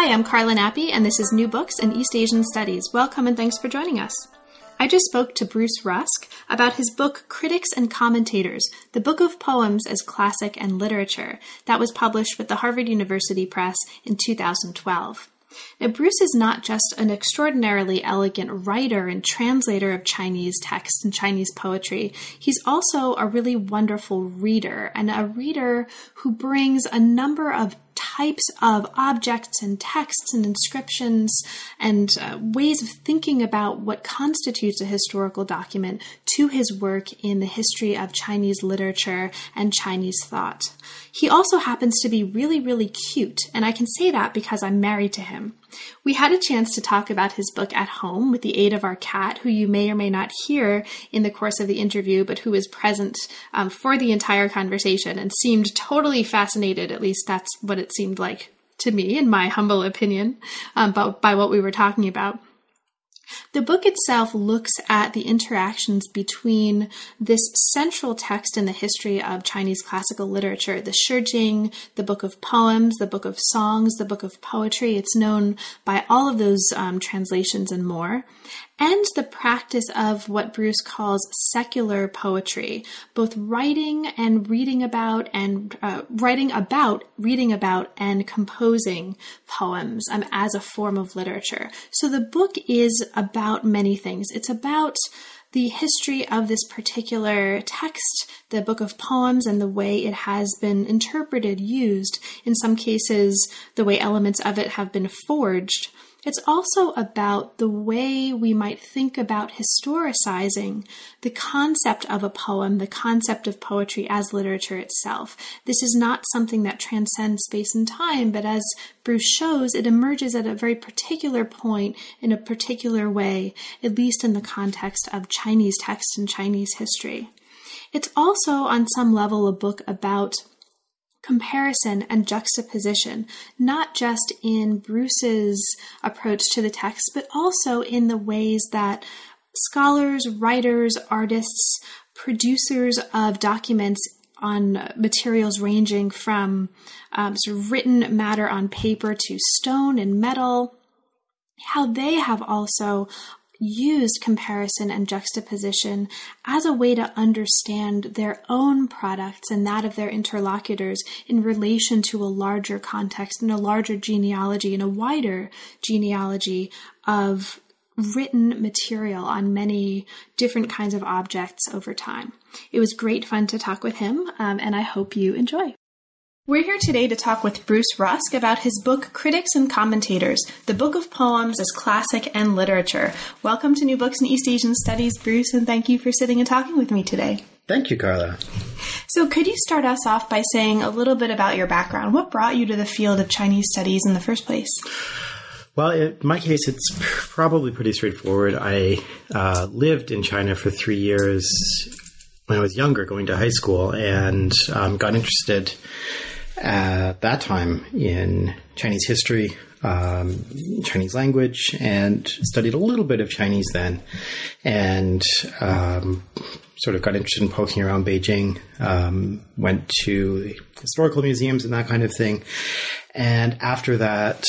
Hi, I'm Carla Nappi, and this is New Books in East Asian Studies. Welcome and thanks for joining us. I just spoke to Bruce Rusk about his book Critics and Commentators, the book of poems as classic and literature, that was published with the Harvard University Press in 2012. Now, Bruce is not just an extraordinarily elegant writer and translator of Chinese text and Chinese poetry, he's also a really wonderful reader and a reader who brings a number of types of objects and texts and inscriptions and uh, ways of thinking about what constitutes a historical document to his work in the history of Chinese literature and Chinese thought. He also happens to be really, really cute, and I can say that because I'm married to him. We had a chance to talk about his book at home with the aid of our cat, who you may or may not hear in the course of the interview, but who was present um, for the entire conversation and seemed totally fascinated. At least that's what it seemed like to me, in my humble opinion, um, but by what we were talking about. The book itself looks at the interactions between this central text in the history of Chinese classical literature, the Shijing, the Book of Poems, the Book of Songs, the Book of Poetry. It's known by all of those um, translations and more and the practice of what Bruce calls secular poetry, both writing and reading about and uh, writing about, reading about, and composing poems um, as a form of literature. So the book is about many things. It's about the history of this particular text, the book of poems, and the way it has been interpreted, used, in some cases, the way elements of it have been forged. It's also about the way we might think about historicizing the concept of a poem, the concept of poetry as literature itself. This is not something that transcends space and time, but as Bruce shows, it emerges at a very particular point in a particular way, at least in the context of Chinese text and Chinese history. It's also, on some level, a book about comparison and juxtaposition, not just in Bruce's approach to the text, but also in the ways that scholars, writers, artists, producers of documents on materials ranging from um, sort of written matter on paper to stone and metal, how they have also used comparison and juxtaposition as a way to understand their own products and that of their interlocutors in relation to a larger context and a larger genealogy and a wider genealogy of written material on many different kinds of objects over time. It was great fun to talk with him, um, and I hope you enjoy. We're here today to talk with Bruce Rusk about his book Critics and Commentators, the book of poems as classic and literature. Welcome to New Books in East Asian Studies, Bruce, and thank you for sitting and talking with me today. Thank you, Carla. So, could you start us off by saying a little bit about your background? What brought you to the field of Chinese studies in the first place? Well, in my case, it's probably pretty straightforward. I uh, lived in China for three years when I was younger, going to high school, and um, got interested at that time in Chinese history, um, Chinese language, and studied a little bit of Chinese then, and um, sort of got interested in poking around Beijing. Um, went to historical museums and that kind of thing, and after that,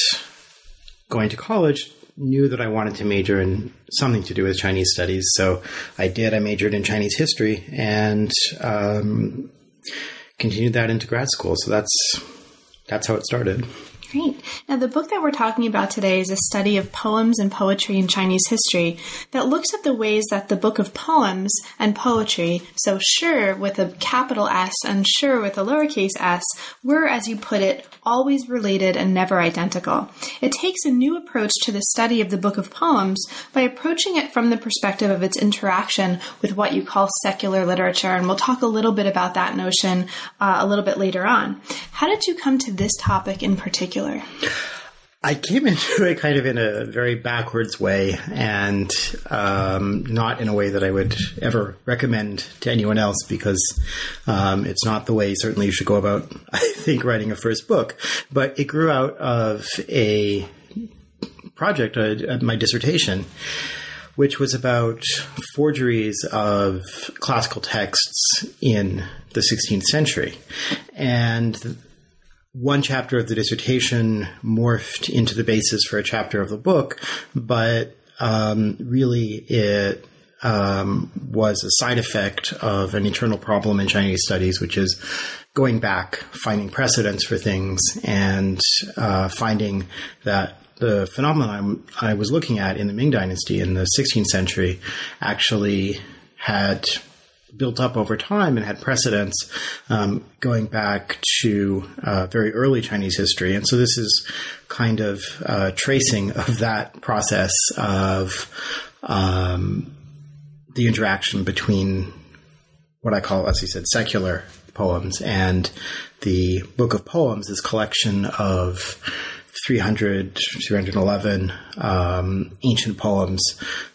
going to college. Knew that I wanted to major in something to do with Chinese studies, so I did. I majored in Chinese history, and um, continued that into grad school. So that's that's how it started. Great. Now, the book that we're talking about today is a study of poems and poetry in Chinese history that looks at the ways that the book of poems and poetry, so Shi with a capital S and shi with a lowercase s, were, as you put it, always related and never identical. It takes a new approach to the study of the book of poems by approaching it from the perspective of its interaction with what you call secular literature, and we'll talk a little bit about that notion uh, a little bit later on. How did you come to this topic in particular? I came into it kind of in a very backwards way and um, not in a way that I would ever recommend to anyone else because um, it's not the way certainly you should go about, I think, writing a first book. But it grew out of a project, uh, my dissertation, which was about forgeries of classical texts in the 16th century. And one chapter of the dissertation morphed into the basis for a chapter of the book, but um, really it um, was a side effect of an internal problem in Chinese studies, which is going back, finding precedents for things, and uh, finding that the phenomenon I was looking at in the Ming Dynasty in the 16th century actually had built up over time and had precedents um, going back to uh, very early Chinese history. And so this is kind of uh, tracing of that process of um, the interaction between what I call, as you said, secular poems and the Book of Poems, this collection of 300, 311 um, ancient poems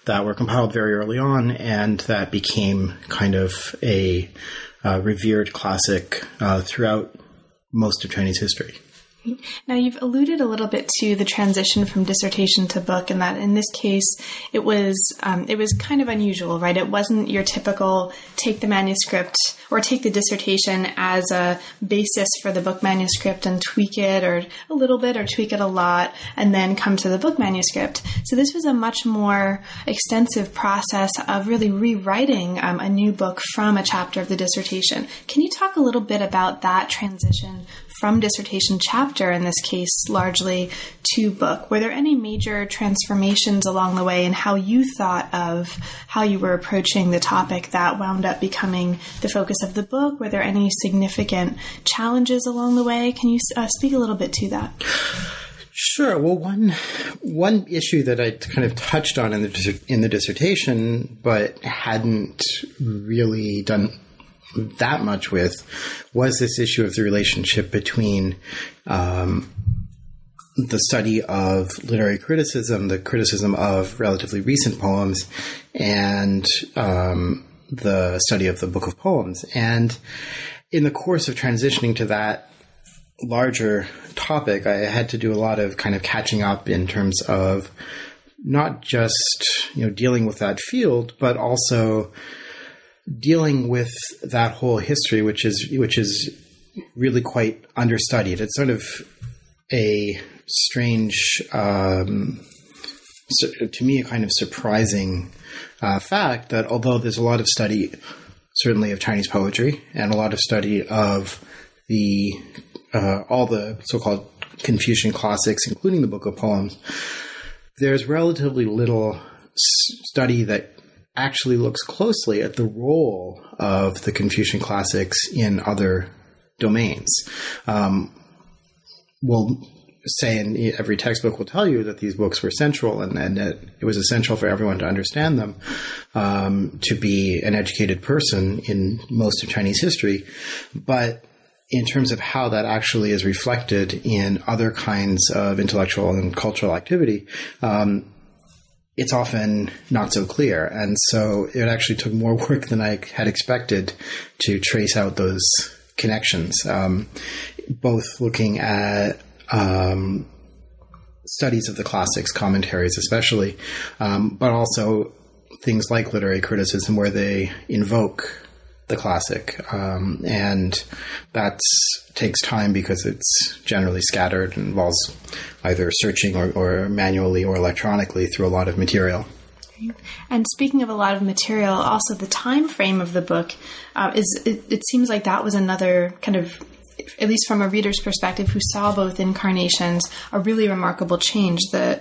that were compiled very early on and that became kind of a uh, revered classic uh, throughout most of Chinese history. Now, you've alluded a little bit to the transition from dissertation to book, and that in this case, it was um, it was kind of unusual, right? It wasn't your typical take the manuscript or take the dissertation as a basis for the book manuscript and tweak it or a little bit or tweak it a lot, and then come to the book manuscript. So this was a much more extensive process of really rewriting um, a new book from a chapter of the dissertation. Can you talk a little bit about that transition from dissertation chapter, in this case, largely to book. Were there any major transformations along the way in how you thought of how you were approaching the topic that wound up becoming the focus of the book? Were there any significant challenges along the way? Can you uh, speak a little bit to that? Sure. Well, one one issue that I kind of touched on in the in the dissertation, but hadn't really done that much with was this issue of the relationship between um, the study of literary criticism, the criticism of relatively recent poems, and um, the study of the Book of Poems. And in the course of transitioning to that larger topic, I had to do a lot of kind of catching up in terms of not just you know dealing with that field, but also dealing with that whole history, which is which is really quite understudied. It's sort of a strange, um, to me, a kind of surprising uh, fact that although there's a lot of study, certainly of Chinese poetry, and a lot of study of the uh, all the so-called Confucian classics, including the Book of Poems, there's relatively little study that actually looks closely at the role of the Confucian classics in other domains. Um, we'll say in every textbook will tell you that these books were central and, and that it was essential for everyone to understand them um, to be an educated person in most of Chinese history. But in terms of how that actually is reflected in other kinds of intellectual and cultural activity, um, it's often not so clear. And so it actually took more work than I had expected to trace out those connections, um, both looking at um, studies of the classics, commentaries especially, um, but also things like literary criticism where they invoke the classic. Um, and that takes time because it's generally scattered and involves either searching or, or manually or electronically through a lot of material. And speaking of a lot of material, also the time frame of the book uh, is it, it, seems like that was another kind of at least from a reader's perspective who saw both incarnations, a really remarkable change. The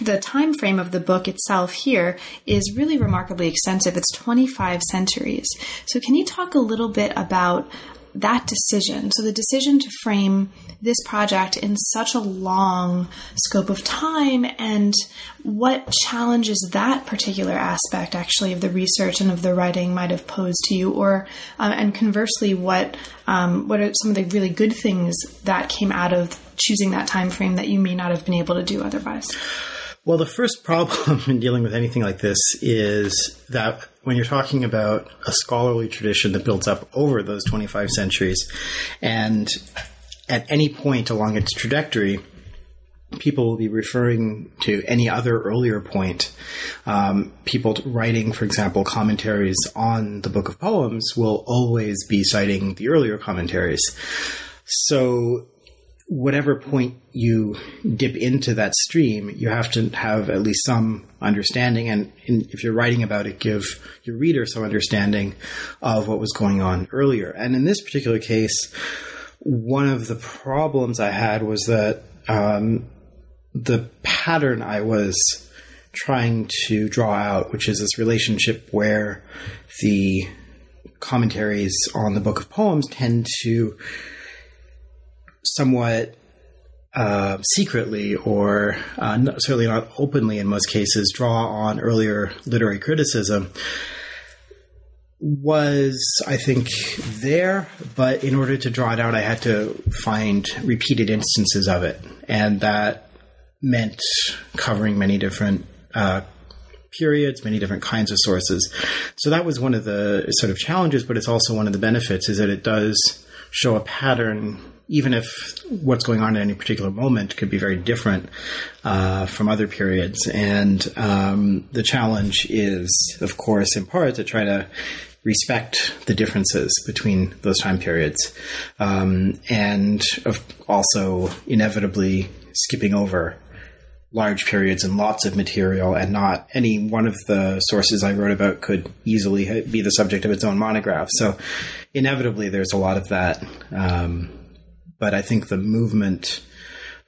the time frame of the book itself here is really remarkably extensive. It's 25 centuries. So can you talk a little bit about that decision. So the decision to frame this project in such a long scope of time and what challenges that particular aspect actually of the research and of the writing might have posed to you or um, and conversely what um, what are some of the really good things that came out of choosing that time frame that you may not have been able to do otherwise well, the first problem in dealing with anything like this is that when you're talking about a scholarly tradition that builds up over those 25 centuries, and at any point along its trajectory, people will be referring to any other earlier point. Um, people writing, for example, commentaries on the Book of Poems will always be citing the earlier commentaries. So whatever point you dip into that stream, you have to have at least some understanding. And if you're writing about it, give your reader some understanding of what was going on earlier. And in this particular case, one of the problems I had was that um, the pattern I was trying to draw out, which is this relationship where the commentaries on the Book of Poems tend to somewhat uh, secretly or uh, certainly not openly in most cases draw on earlier literary criticism was, I think, there, but in order to draw it out, I had to find repeated instances of it. And that meant covering many different uh, periods, many different kinds of sources. So that was one of the sort of challenges, but it's also one of the benefits is that it does show a pattern even if what's going on at any particular moment could be very different uh, from other periods. And um, the challenge is, of course, in part to try to respect the differences between those time periods, um, and of also inevitably skipping over large periods and lots of material, and not any one of the sources I wrote about could easily be the subject of its own monograph. So, inevitably, there's a lot of that. Um, but I think the movement,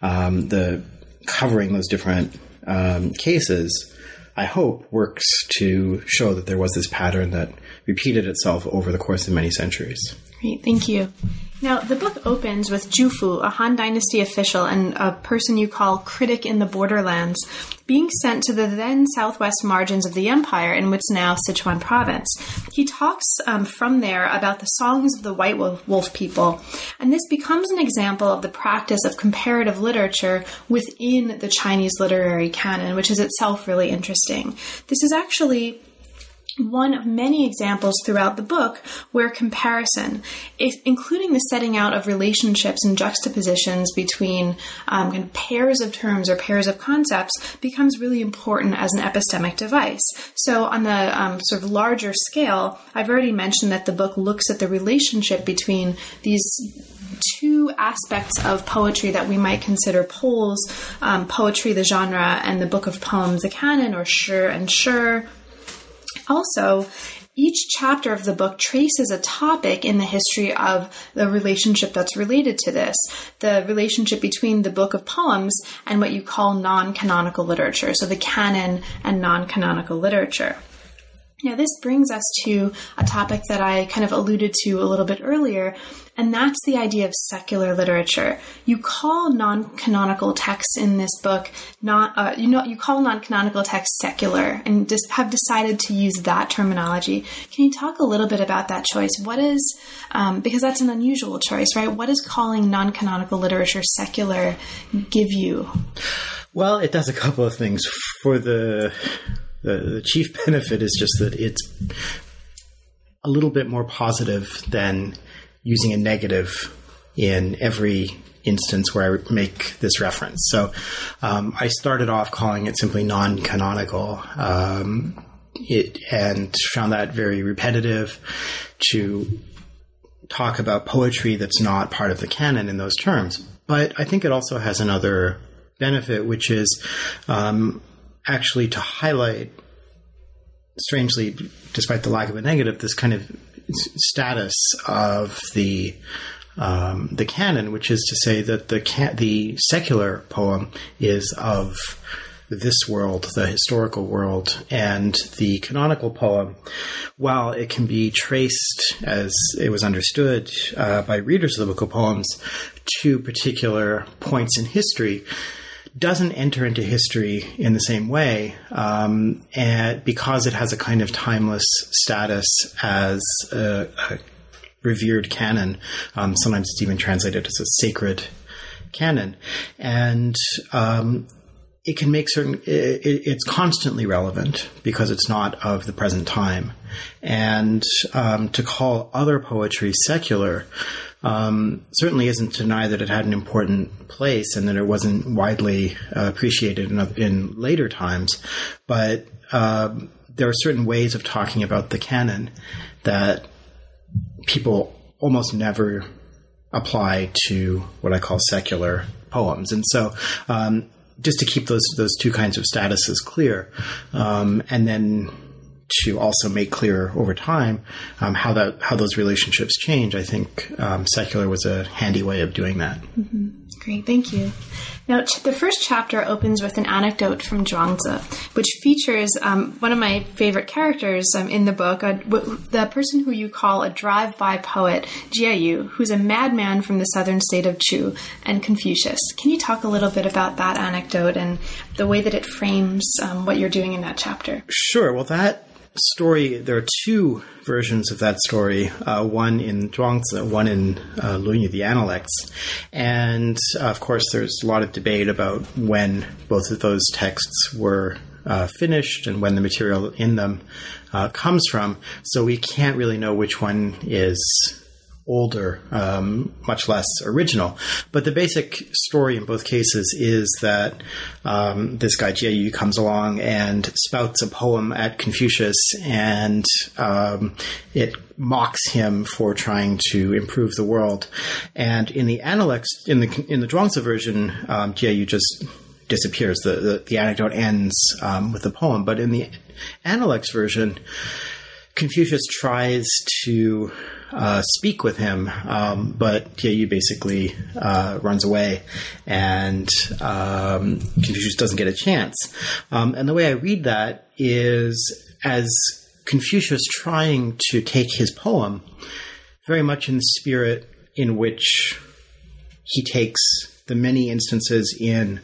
um, the covering those different um, cases, I hope works to show that there was this pattern that repeated itself over the course of many centuries. Great, thank you. Now, the book opens with Zhu Fu, a Han Dynasty official and a person you call critic in the borderlands, being sent to the then southwest margins of the empire in what's now Sichuan province. He talks um, from there about the songs of the White Wolf people, and this becomes an example of the practice of comparative literature within the Chinese literary canon, which is itself really interesting. This is actually one of many examples throughout the book where comparison, including the setting out of relationships and juxtapositions between um, kind of pairs of terms or pairs of concepts, becomes really important as an epistemic device. So, on the um, sort of larger scale, I've already mentioned that the book looks at the relationship between these two aspects of poetry that we might consider poles um, poetry, the genre, and the book of poems, the canon, or shi and shi also, each chapter of the book traces a topic in the history of the relationship that's related to this the relationship between the book of poems and what you call non canonical literature, so the canon and non canonical literature. Now, this brings us to a topic that I kind of alluded to a little bit earlier, and that's the idea of secular literature. You call non-canonical texts in this book not, uh, you know, you call non-canonical texts secular, and just have decided to use that terminology. Can you talk a little bit about that choice? What is, um, because that's an unusual choice, right? What does calling non-canonical literature secular give you? Well, it does a couple of things. For the the, the chief benefit is just that it's a little bit more positive than using a negative in every instance where I make this reference. So um, I started off calling it simply non canonical. Um, it, and found that very repetitive to talk about poetry that's not part of the canon in those terms. But I think it also has another benefit, which is um, actually to highlight, strangely, despite the lack of a negative, this kind of status of the um, the canon, which is to say that the the secular poem is of this world, the historical world, and the canonical poem, while it can be traced as it was understood uh, by readers of the Book of Poems to particular points in history, doesn't enter into history in the same way, um, and because it has a kind of timeless status as a, a revered canon. Um, sometimes it's even translated as a sacred canon, and um, it can make certain. It, it's constantly relevant because it's not of the present time, and um, to call other poetry secular. Um, certainly isn't to deny that it had an important place and that it wasn't widely uh, appreciated in, in, later times, but uh, there are certain ways of talking about the canon that people almost never apply to what I call secular poems. And so, um, just to keep those those two kinds of statuses clear, um, and then to also make clear over time um, how that how those relationships change, I think um, secular was a handy way of doing that. Mm-hmm. Great, thank you. Now, ch- the first chapter opens with an anecdote from Zhuangzi, which features um, one of my favorite characters um, in the book, uh, w- the person who you call a drive-by poet, Jie Yu, who's a madman from the southern state of Chu, and Confucius. Can you talk a little bit about that anecdote and the way that it frames um, what you're doing in that chapter? Sure. Well, that story, there are two versions of that story, uh, one in Zhuangzi, one in uh, the Analects. And uh, of course, there's a lot of debate about when both of those texts were uh, finished and when the material in them uh, comes from. So we can't really know which one is older, um, much less original. But the basic story in both cases is that um, this guy Jie Yu comes along and spouts a poem at Confucius, and um, it mocks him for trying to improve the world. And in the Analects, in the in the Zhuangzi version, um, Yu just disappears. The, the, the anecdote ends um, with the poem, but in the Analects version, Confucius tries to uh, speak with him, um, but Jie Yu basically uh, runs away, and um, Confucius doesn't get a chance. Um, and the way I read that is as Confucius trying to take his poem very much in the spirit in which he takes the many instances in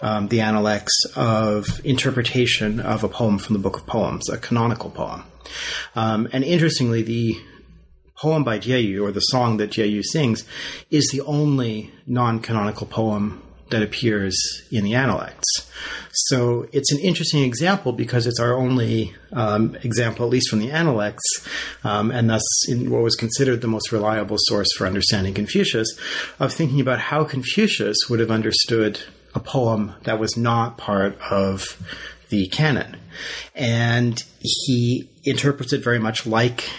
um, the Analects of interpretation of a poem from the Book of Poems, a canonical poem. Um, and interestingly, the poem by Jie Yu, or the song that Jie Yu sings, is the only non canonical poem that appears in the Analects. So it's an interesting example because it's our only um, example, at least from the Analects, um, and thus in what was considered the most reliable source for understanding Confucius, of thinking about how Confucius would have understood a poem that was not part of the canon. And he interprets it very much like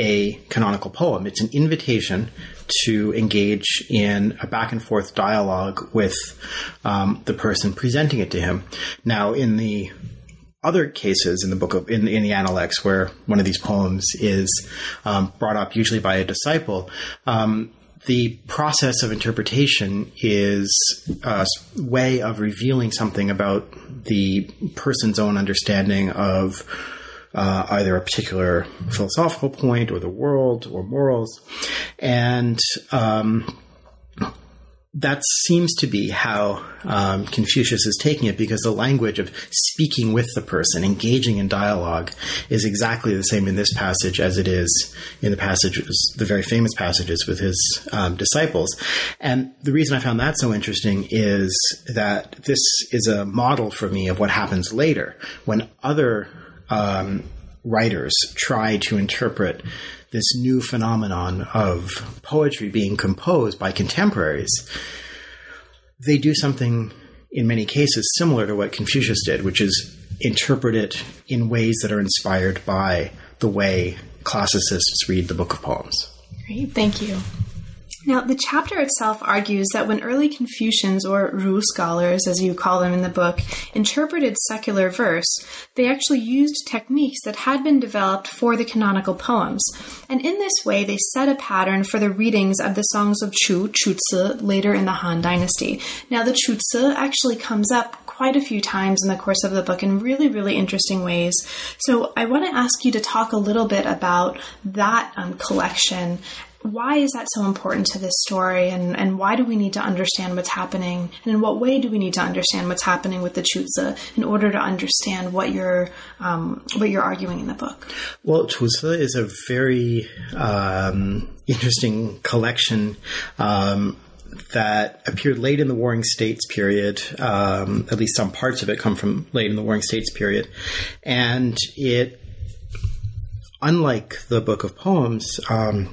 a canonical poem. It's an invitation to engage in a back and forth dialogue with um, the person presenting it to him. Now, in the other cases in the book of in, in the Analects, where one of these poems is um, brought up, usually by a disciple, um, the process of interpretation is a way of revealing something about the person's own understanding of uh, either a particular philosophical point or the world or morals. And um, that seems to be how um, Confucius is taking it because the language of speaking with the person, engaging in dialogue, is exactly the same in this passage as it is in the passages, the very famous passages with his um, disciples. And the reason I found that so interesting is that this is a model for me of what happens later when other um, writers try to interpret this new phenomenon of poetry being composed by contemporaries, they do something in many cases similar to what Confucius did, which is interpret it in ways that are inspired by the way classicists read the Book of Poems. Great, thank you. Now, the chapter itself argues that when early Confucians, or Ru scholars, as you call them in the book, interpreted secular verse, they actually used techniques that had been developed for the canonical poems. And in this way, they set a pattern for the readings of the songs of Chu, Chu Ci, later in the Han Dynasty. Now, the Chu Ci actually comes up quite a few times in the course of the book in really, really interesting ways. So I want to ask you to talk a little bit about that um, collection why is that so important to this story and, and why do we need to understand what's happening and in what way do we need to understand what's happening with the Chu Ci in order to understand what you're um, what you're arguing in the book well Chu Ci is a very um, interesting collection um, that appeared late in the Warring States period. Um, at least some parts of it come from late in the Warring States period, and it, unlike the Book of Poems, um,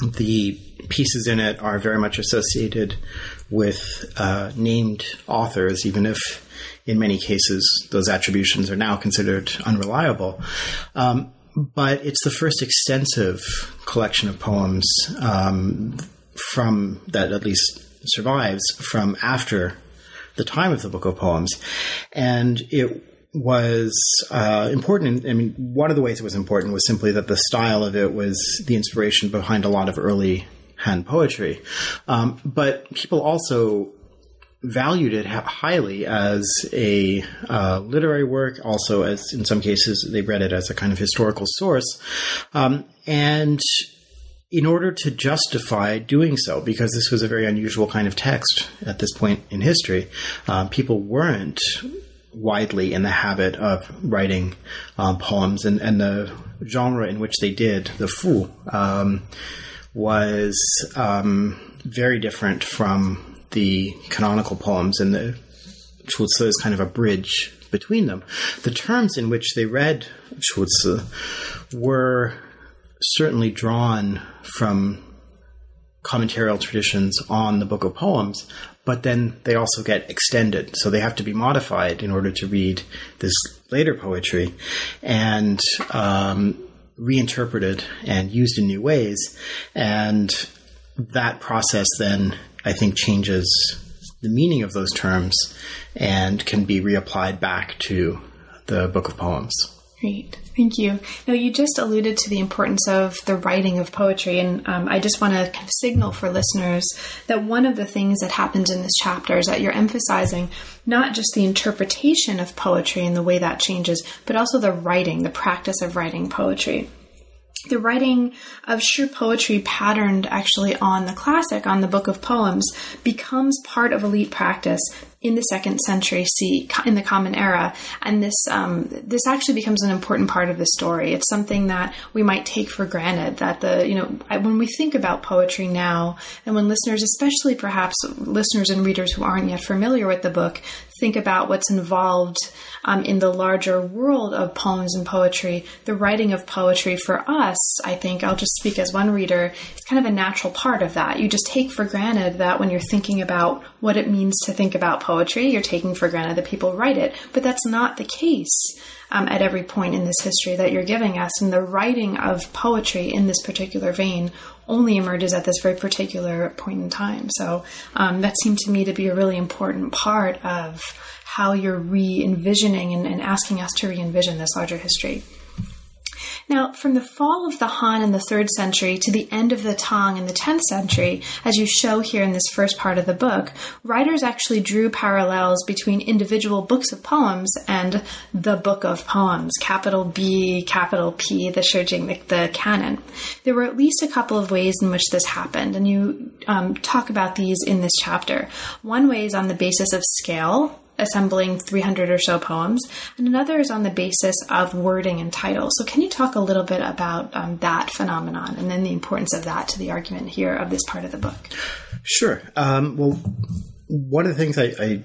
the pieces in it are very much associated with uh, named authors, even if in many cases those attributions are now considered unreliable. Um, but it's the first extensive collection of poems um, from that at least survives from after the time of the Book of Poems, and it was uh, important. I mean, one of the ways it was important was simply that the style of it was the inspiration behind a lot of early Han poetry. Um, but people also valued it highly as a uh, literary work, also as in some cases they read it as a kind of historical source. Um, and in order to justify doing so, because this was a very unusual kind of text at this point in history, uh, people weren't widely in the habit of writing um, poems, and, and the genre in which they did, the fu, um, was um, very different from the canonical poems, and the Chu Ci is kind of a bridge between them. The terms in which they read Chu Ci were certainly drawn from commentarial traditions on the Book of Poems, but then they also get extended. So they have to be modified in order to read this later poetry and um, reinterpreted and used in new ways. And that process then, I think, changes the meaning of those terms and can be reapplied back to the Book of Poems. Great. Thank you. Now, you just alluded to the importance of the writing of poetry, and um, I just want to kind of signal for listeners that one of the things that happens in this chapter is that you're emphasizing not just the interpretation of poetry and the way that changes, but also the writing, the practice of writing poetry the writing of shi poetry patterned actually on the classic, on the book of poems, becomes part of elite practice in the second century C in the Common Era, and this um, this actually becomes an important part of the story. It's something that we might take for granted that the you know when we think about poetry now, and when listeners, especially perhaps listeners and readers who aren't yet familiar with the book, think about what's involved um, in the larger world of poems and poetry, the writing of poetry for us, I think I'll just speak as one reader, it's kind of a natural part of that. You just take for granted that when you're thinking about what it means to think about poetry you're taking for granted that people write it. But that's not the case um, at every point in this history that you're giving us. And the writing of poetry in this particular vein only emerges at this very particular point in time. So um, that seemed to me to be a really important part of how you're re envisioning and, and asking us to re envision this larger history. Now, from the fall of the Han in the 3rd century to the end of the Tang in the 10th century, as you show here in this first part of the book, writers actually drew parallels between individual books of poems and the Book of Poems, capital B, capital P, the Shijing, the, the canon. There were at least a couple of ways in which this happened, and you um, talk about these in this chapter. One way is on the basis of scale, assembling 300 or so poems, and another is on the basis of wording and title. So, can you talk a little bit about um, that phenomenon and then the importance of that to the argument here of this part of the book? Sure. Um, well, one of the things I, I,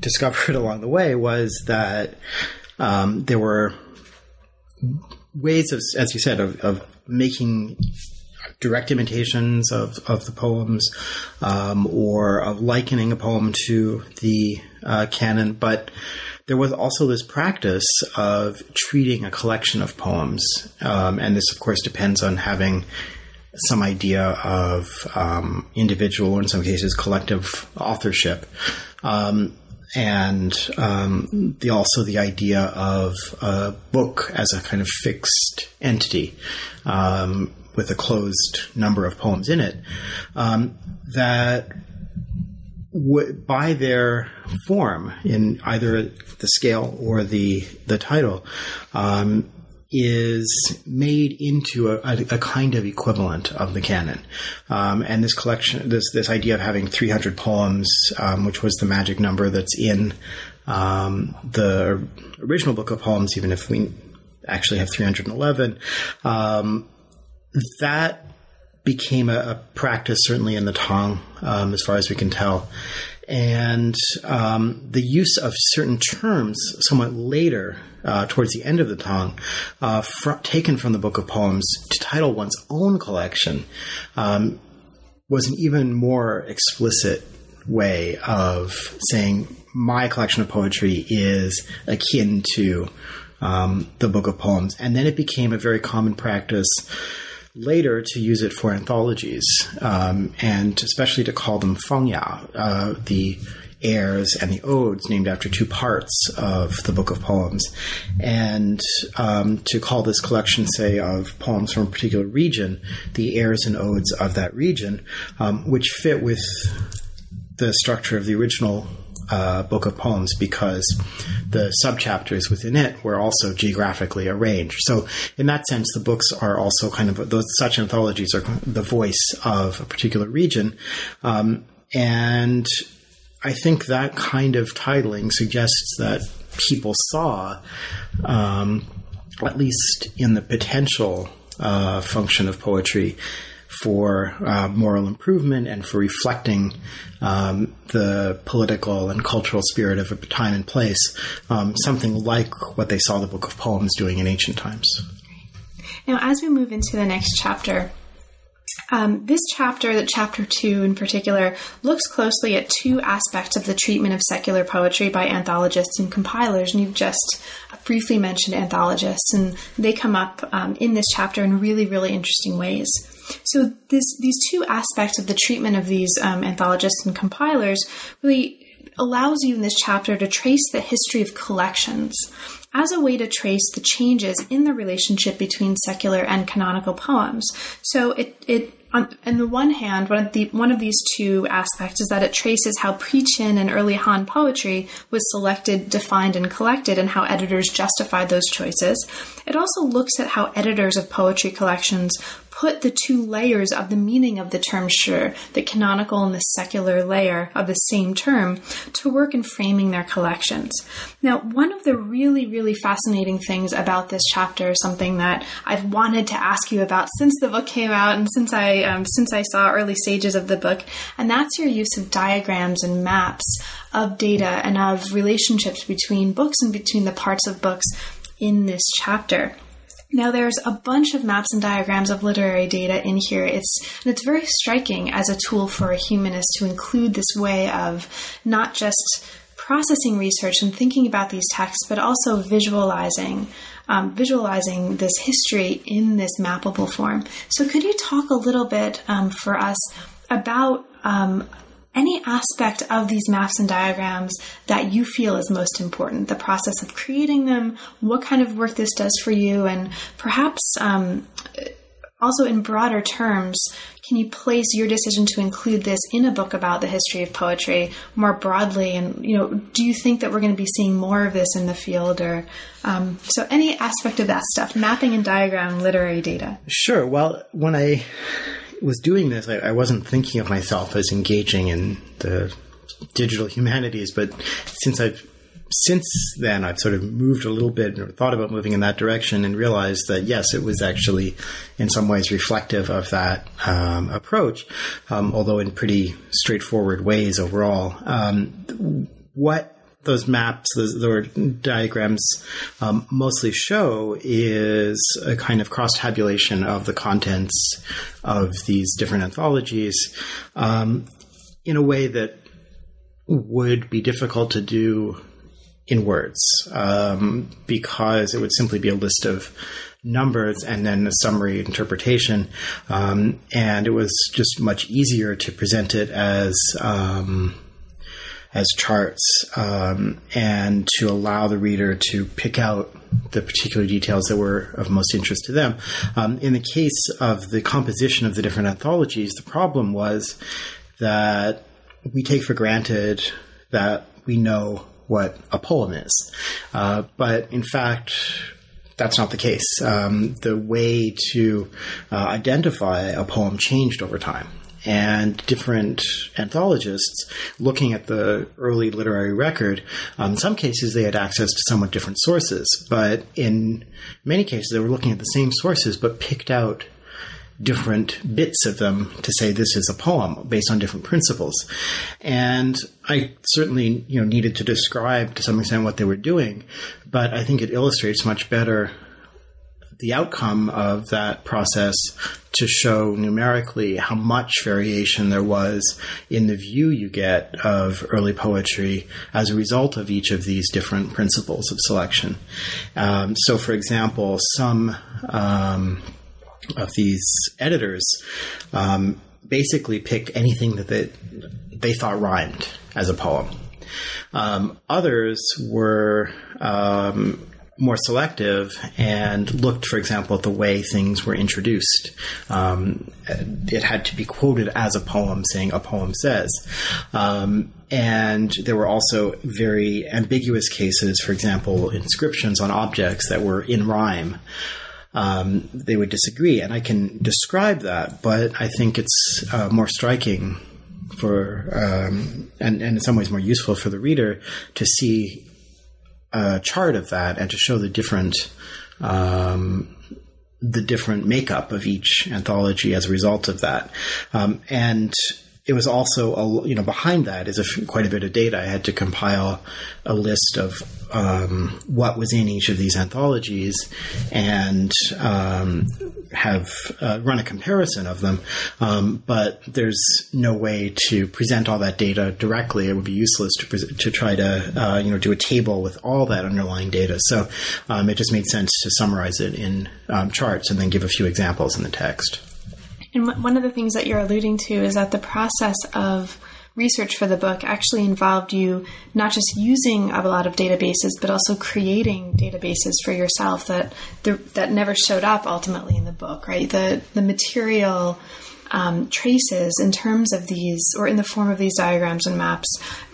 discovered along the way was that um, there were ways of, as you said, of, of making direct imitations of, of the poems um, or of likening a poem to the uh, canon, but there was also this practice of treating a collection of poems. Um, and this, of course, depends on having some idea of um, individual or, in some cases, collective authorship. Um, and um, the also the idea of a book as a kind of fixed entity um, with a closed number of poems in it, um, that by their form in either the scale or the the title um, is made into a, a, kind of equivalent of the canon. Um, and this collection, this this idea of having 300 poems, um, which was the magic number that's in um, the original book of poems, even if we actually have 311, um, that became a, a, practice certainly in the Tang, um, as far as we can tell. And um, the use of certain terms somewhat later, uh, towards the end of the Tang, uh, fr- taken from the Book of Poems to title one's own collection, um, was an even more explicit way of saying my collection of poetry is akin to um, the Book of Poems, and then it became a very common practice later to use it for anthologies, um, and especially to call them fengya, uh, the airs and the odes named after two parts of the book of poems, and um, to call this collection, say, of poems from a particular region, the airs and odes of that region, um, which fit with the structure of the original uh, book of poems because the subchapters within it were also geographically arranged. So, in that sense, the books are also kind of those such anthologies are the voice of a particular region, um, and I think that kind of titling suggests that people saw, um, at least in the potential uh, function of poetry, for uh, moral improvement and for reflecting um, the political and cultural spirit of a time and place, um, something like what they saw the Book of Poems doing in ancient times. Now, as we move into the next chapter, um, this chapter, the chapter two in particular, looks closely at two aspects of the treatment of secular poetry by anthologists and compilers. And you've just briefly mentioned anthologists, and they come up um, in this chapter in really, really interesting ways. So this, these two aspects of the treatment of these um, anthologists and compilers really allows you in this chapter to trace the history of collections as a way to trace the changes in the relationship between secular and canonical poems. So it, it on, on, the one hand, one of, the, one of these two aspects is that it traces how pre-Qin and early Han poetry was selected, defined, and collected, and how editors justified those choices. It also looks at how editors of poetry collections put the two layers of the meaning of the term shi, the canonical and the secular layer of the same term, to work in framing their collections. Now, one of the really, really fascinating things about this chapter, something that I've wanted to ask you about since the book came out and since I um, since I saw early stages of the book, and that's your use of diagrams and maps of data and of relationships between books and between the parts of books in this chapter. Now there's a bunch of maps and diagrams of literary data in here. It's and it's very striking as a tool for a humanist to include this way of not just processing research and thinking about these texts, but also visualizing um, visualizing this history in this mappable form. So, could you talk a little bit um, for us about um, any aspect of these maps and diagrams that you feel is most important, the process of creating them, what kind of work this does for you, and perhaps um, also in broader terms, can you place your decision to include this in a book about the history of poetry more broadly? And you know, do you think that we're going to be seeing more of this in the field, or um, so any aspect of that stuff, mapping and diagram literary data? Sure. Well, when I was doing this, I, I wasn't thinking of myself as engaging in the digital humanities, but since I've since then, I've sort of moved a little bit or thought about moving in that direction and realized that yes, it was actually in some ways reflective of that um, approach, um, although in pretty straightforward ways overall. Um, what those maps, those, those diagrams um, mostly show is a kind of cross tabulation of the contents of these different anthologies um, in a way that would be difficult to do in words um, because it would simply be a list of numbers and then a summary interpretation. Um, and it was just much easier to present it as um, as charts um, and to allow the reader to pick out the particular details that were of most interest to them. Um, in the case of the composition of the different anthologies, the problem was that we take for granted that we know what a poem is. Uh, but in fact, that's not the case. Um, the way to uh, identify a poem changed over time. And different anthologists looking at the early literary record, um, in some cases they had access to somewhat different sources, but in many cases they were looking at the same sources but picked out different bits of them to say this is a poem based on different principles. And I certainly, you know, needed to describe to some extent what they were doing, but I think it illustrates much better the outcome of that process to show numerically how much variation there was in the view you get of early poetry as a result of each of these different principles of selection. Um, so, for example, some um, of these editors um, basically picked anything that they, they thought rhymed as a poem. Um, others were um, more selective and looked, for example, at the way things were introduced. Um, it had to be quoted as a poem, saying a poem says. Um, and there were also very ambiguous cases, for example, inscriptions on objects that were in rhyme um, they would disagree. And I can describe that, but I think it's uh, more striking for, um, and, and in some ways more useful for the reader to see a chart of that and to show the different. Um, the different makeup of each anthology as a result of that. Um, and it was also a, you know behind that is a, quite a bit of data. I had to compile a list of um, what was in each of these anthologies and um, have uh, run a comparison of them. Um, but there's no way to present all that data directly. It would be useless to pre- to try to uh, you know do a table with all that underlying data. So um, it just made sense to summarize it in um, charts and then give a few examples in the text. And one of the things that you're alluding to is that the process of research for the book actually involved you not just using a lot of databases, but also creating databases for yourself that that never showed up ultimately in the book. Right, the the material um, traces in terms of these, or in the form of these diagrams and maps,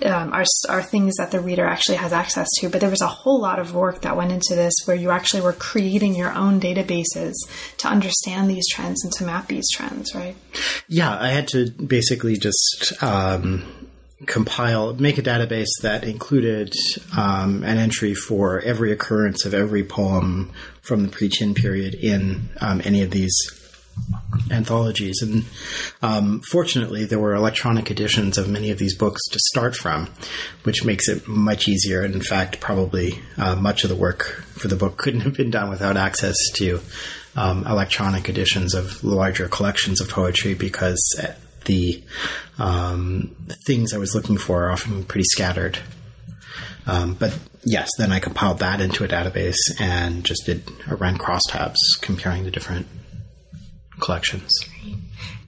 um, are, are things that the reader actually has access to. But there was a whole lot of work that went into this where you actually were creating your own databases to understand these trends and to map these trends, right? Yeah, I had to basically just. Um compile, make a database that included um, an entry for every occurrence of every poem from the pre-Qin period in um, any of these anthologies. And um, fortunately, there were electronic editions of many of these books to start from, which makes it much easier. And in fact, probably uh, much of the work for the book couldn't have been done without access to um, electronic editions of larger collections of poetry because the um, things I was looking for are often pretty scattered. Um, but yes, then I compiled that into a database and just did ran crosstabs comparing the different collections.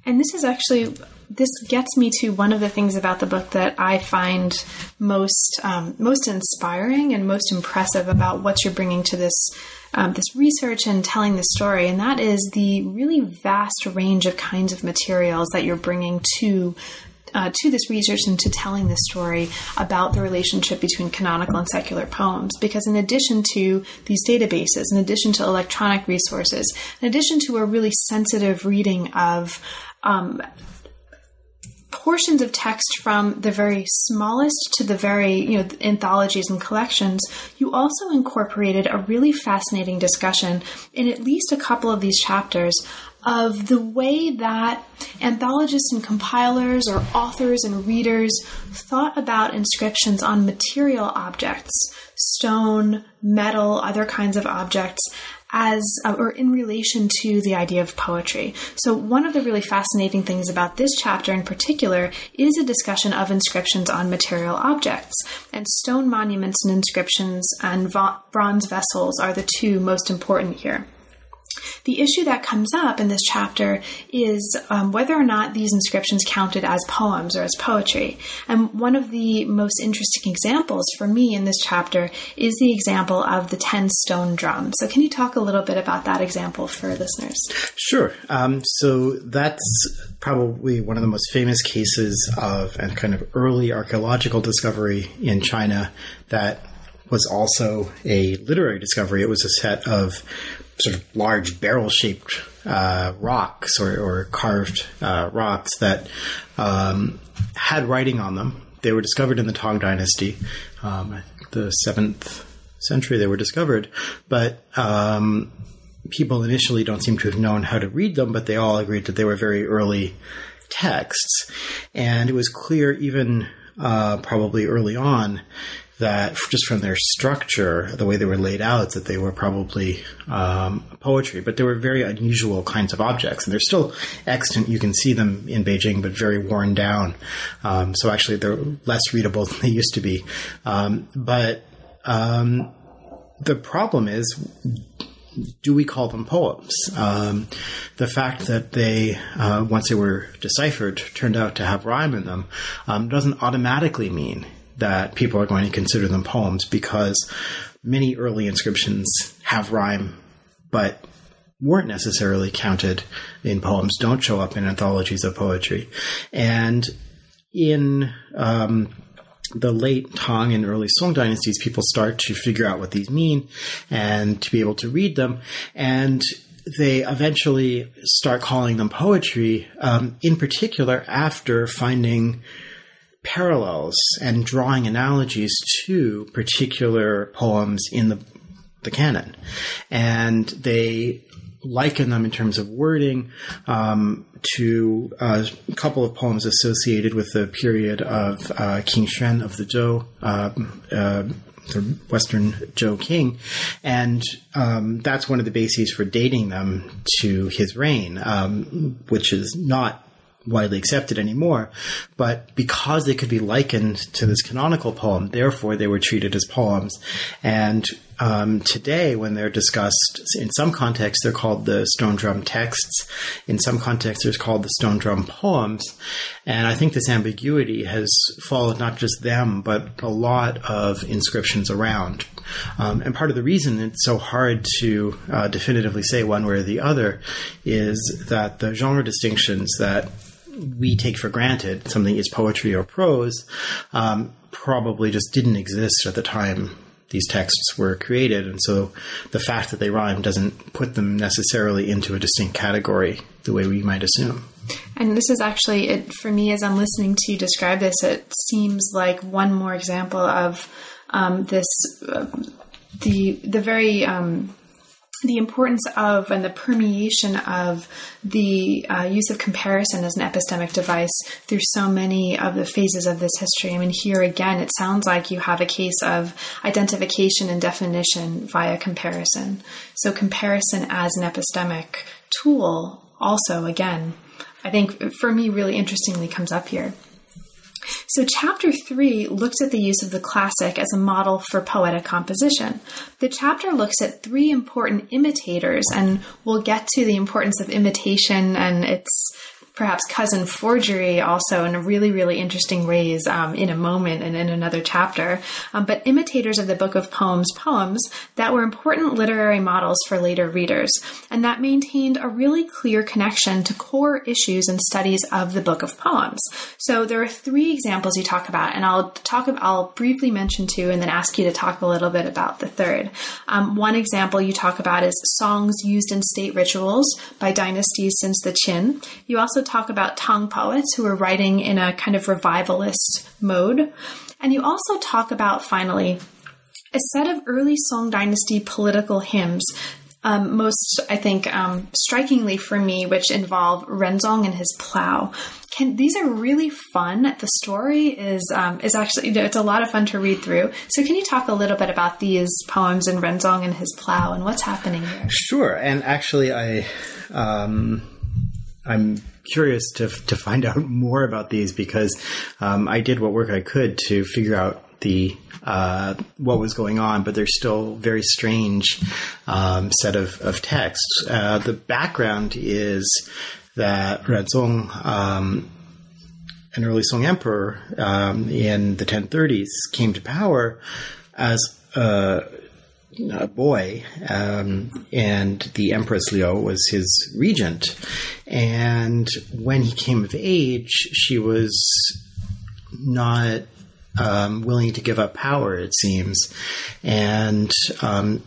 And this is actually this gets me to one of the things about the book that I find most um, most inspiring and most impressive about what you're bringing to this um, this research and telling the story, and that is the really vast range of kinds of materials that you're bringing to uh, to this research and to telling this story about the relationship between canonical and secular poems. Because in addition to these databases, in addition to electronic resources, in addition to a really sensitive reading of um, portions of text from the very smallest to the very you know anthologies and collections you also incorporated a really fascinating discussion in at least a couple of these chapters of the way that anthologists and compilers or authors and readers thought about inscriptions on material objects, stone, metal, other kinds of objects, as uh, or in relation to the idea of poetry. So one of the really fascinating things about this chapter in particular is a discussion of inscriptions on material objects. And stone monuments and inscriptions and bronze vessels are the two most important here. The issue that comes up in this chapter is um, whether or not these inscriptions counted as poems or as poetry. And one of the most interesting examples for me in this chapter is the example of the 10 stone drum. So, can you talk a little bit about that example for listeners? Sure. Um, so, that's probably one of the most famous cases of a kind of early archaeological discovery in China that was also a literary discovery. It was a set of sort of large barrel shaped uh, rocks or, or carved uh, rocks that um, had writing on them. They were discovered in the Tang Dynasty, um, the seventh century. They were discovered, but um, people initially don't seem to have known how to read them. But they all agreed that they were very early texts, and it was clear even uh, probably early on that just from their structure, the way they were laid out, that they were probably um, poetry. But they were very unusual kinds of objects, and they're still extant. You can see them in Beijing, but very worn down. Um, so actually, they're less readable than they used to be. Um, but um, the problem is do we call them poems? Um, the fact that they, uh, once they were deciphered, turned out to have rhyme in them um, doesn't automatically mean that people are going to consider them poems because many early inscriptions have rhyme, but weren't necessarily counted in poems, don't show up in anthologies of poetry. And in um, the late Tang and early Song dynasties, people start to figure out what these mean and to be able to read them. And they eventually start calling them poetry, um, in particular after finding parallels and drawing analogies to particular poems in the the canon, and they liken them in terms of wording um, to a couple of poems associated with the period of uh, King Xuan of the Zhou. Uh, uh, the Western Zhou king, and um, that's one of the bases for dating them to his reign, um, which is not widely accepted anymore. But because they could be likened to this canonical poem, therefore they were treated as poems. And um, today, when they're discussed, in some contexts, they're called the stone drum texts. In some contexts, they're called the stone drum poems. And I think this ambiguity has followed not just them, but a lot of inscriptions around. Um, and part of the reason it's so hard to uh, definitively say one way or the other is that the genre distinctions that we take for granted something is poetry or prose um, probably just didn't exist at the time these texts were created. And so the fact that they rhyme doesn't put them necessarily into a distinct category the way we might assume. And this is actually, it, for me, as I'm listening to you describe this, it seems like one more example of um, this, uh, the the very um, the importance of and the permeation of the uh, use of comparison as an epistemic device through so many of the phases of this history. I mean, here again, it sounds like you have a case of identification and definition via comparison. So, comparison as an epistemic tool, also, again, I think for me, really interestingly comes up here. So, chapter three looks at the use of the classic as a model for poetic composition. The chapter looks at three important imitators, and we'll get to the importance of imitation and its perhaps cousin forgery also in a really, really interesting ways um, in a moment and in another chapter. Um, but imitators of the Book of Poems poems that were important literary models for later readers, and that maintained a really clear connection to core issues and studies of the Book of Poems. So there are three examples you talk about, and I'll talk. I'll briefly mention two, and then ask you to talk a little bit about the third. Um, one example you talk about is songs used in state rituals by dynasties since the Qin. You also talk about Tang poets who were writing in a kind of revivalist mode. And you also talk about, finally, a set of early Song Dynasty political hymns um, most, I think, um, strikingly for me, which involve Renzong and his plow. Can, these are really fun. The story is um, is actually you know, it's a lot of fun to read through. So, can you talk a little bit about these poems and Renzong and his plow and what's happening here? Sure. And actually, I um, I'm curious to to find out more about these because um, I did what work I could to figure out the uh, what was going on, but they're still very strange um, set of, of texts. Uh, the background is that Renzong, um, an early Song emperor um, in the 1030s, came to power as a, a boy, um, and the Empress Liu was his regent. And when he came of age, she was not um, willing to give up power, it seems, and um,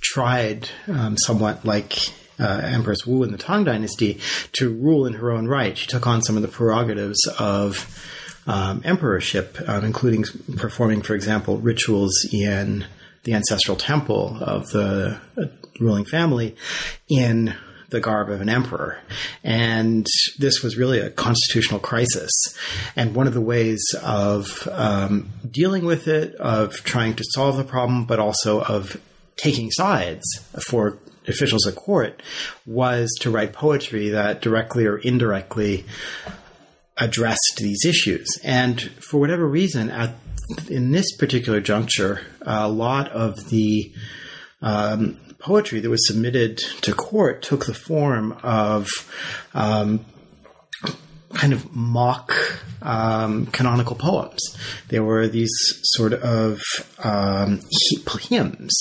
tried um, somewhat like uh, Empress Wu in the Tang Dynasty to rule in her own right. She took on some of the prerogatives of um, emperorship, um, including performing, for example, rituals in the ancestral temple of the uh, ruling family in the garb of an emperor. And this was really a constitutional crisis. And one of the ways of um, dealing with it, of trying to solve the problem, but also of taking sides for officials at court, was to write poetry that directly or indirectly addressed these issues. And for whatever reason, at, in this particular juncture, a lot of the um, poetry that was submitted to court took the form of um, kind of mock um, canonical poems. There were these sort of um, hymns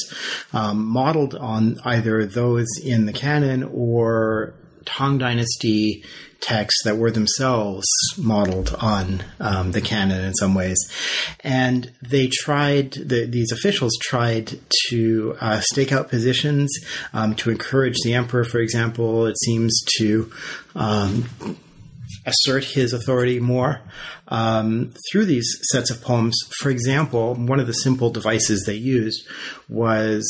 um, modeled on either those in the canon or Tang Dynasty texts that were themselves modeled on um, the canon in some ways. And they tried, the, these officials tried to uh, stake out positions um, to encourage the emperor, for example. It seems to um, assert his authority more um, through these sets of poems. For example, one of the simple devices they used was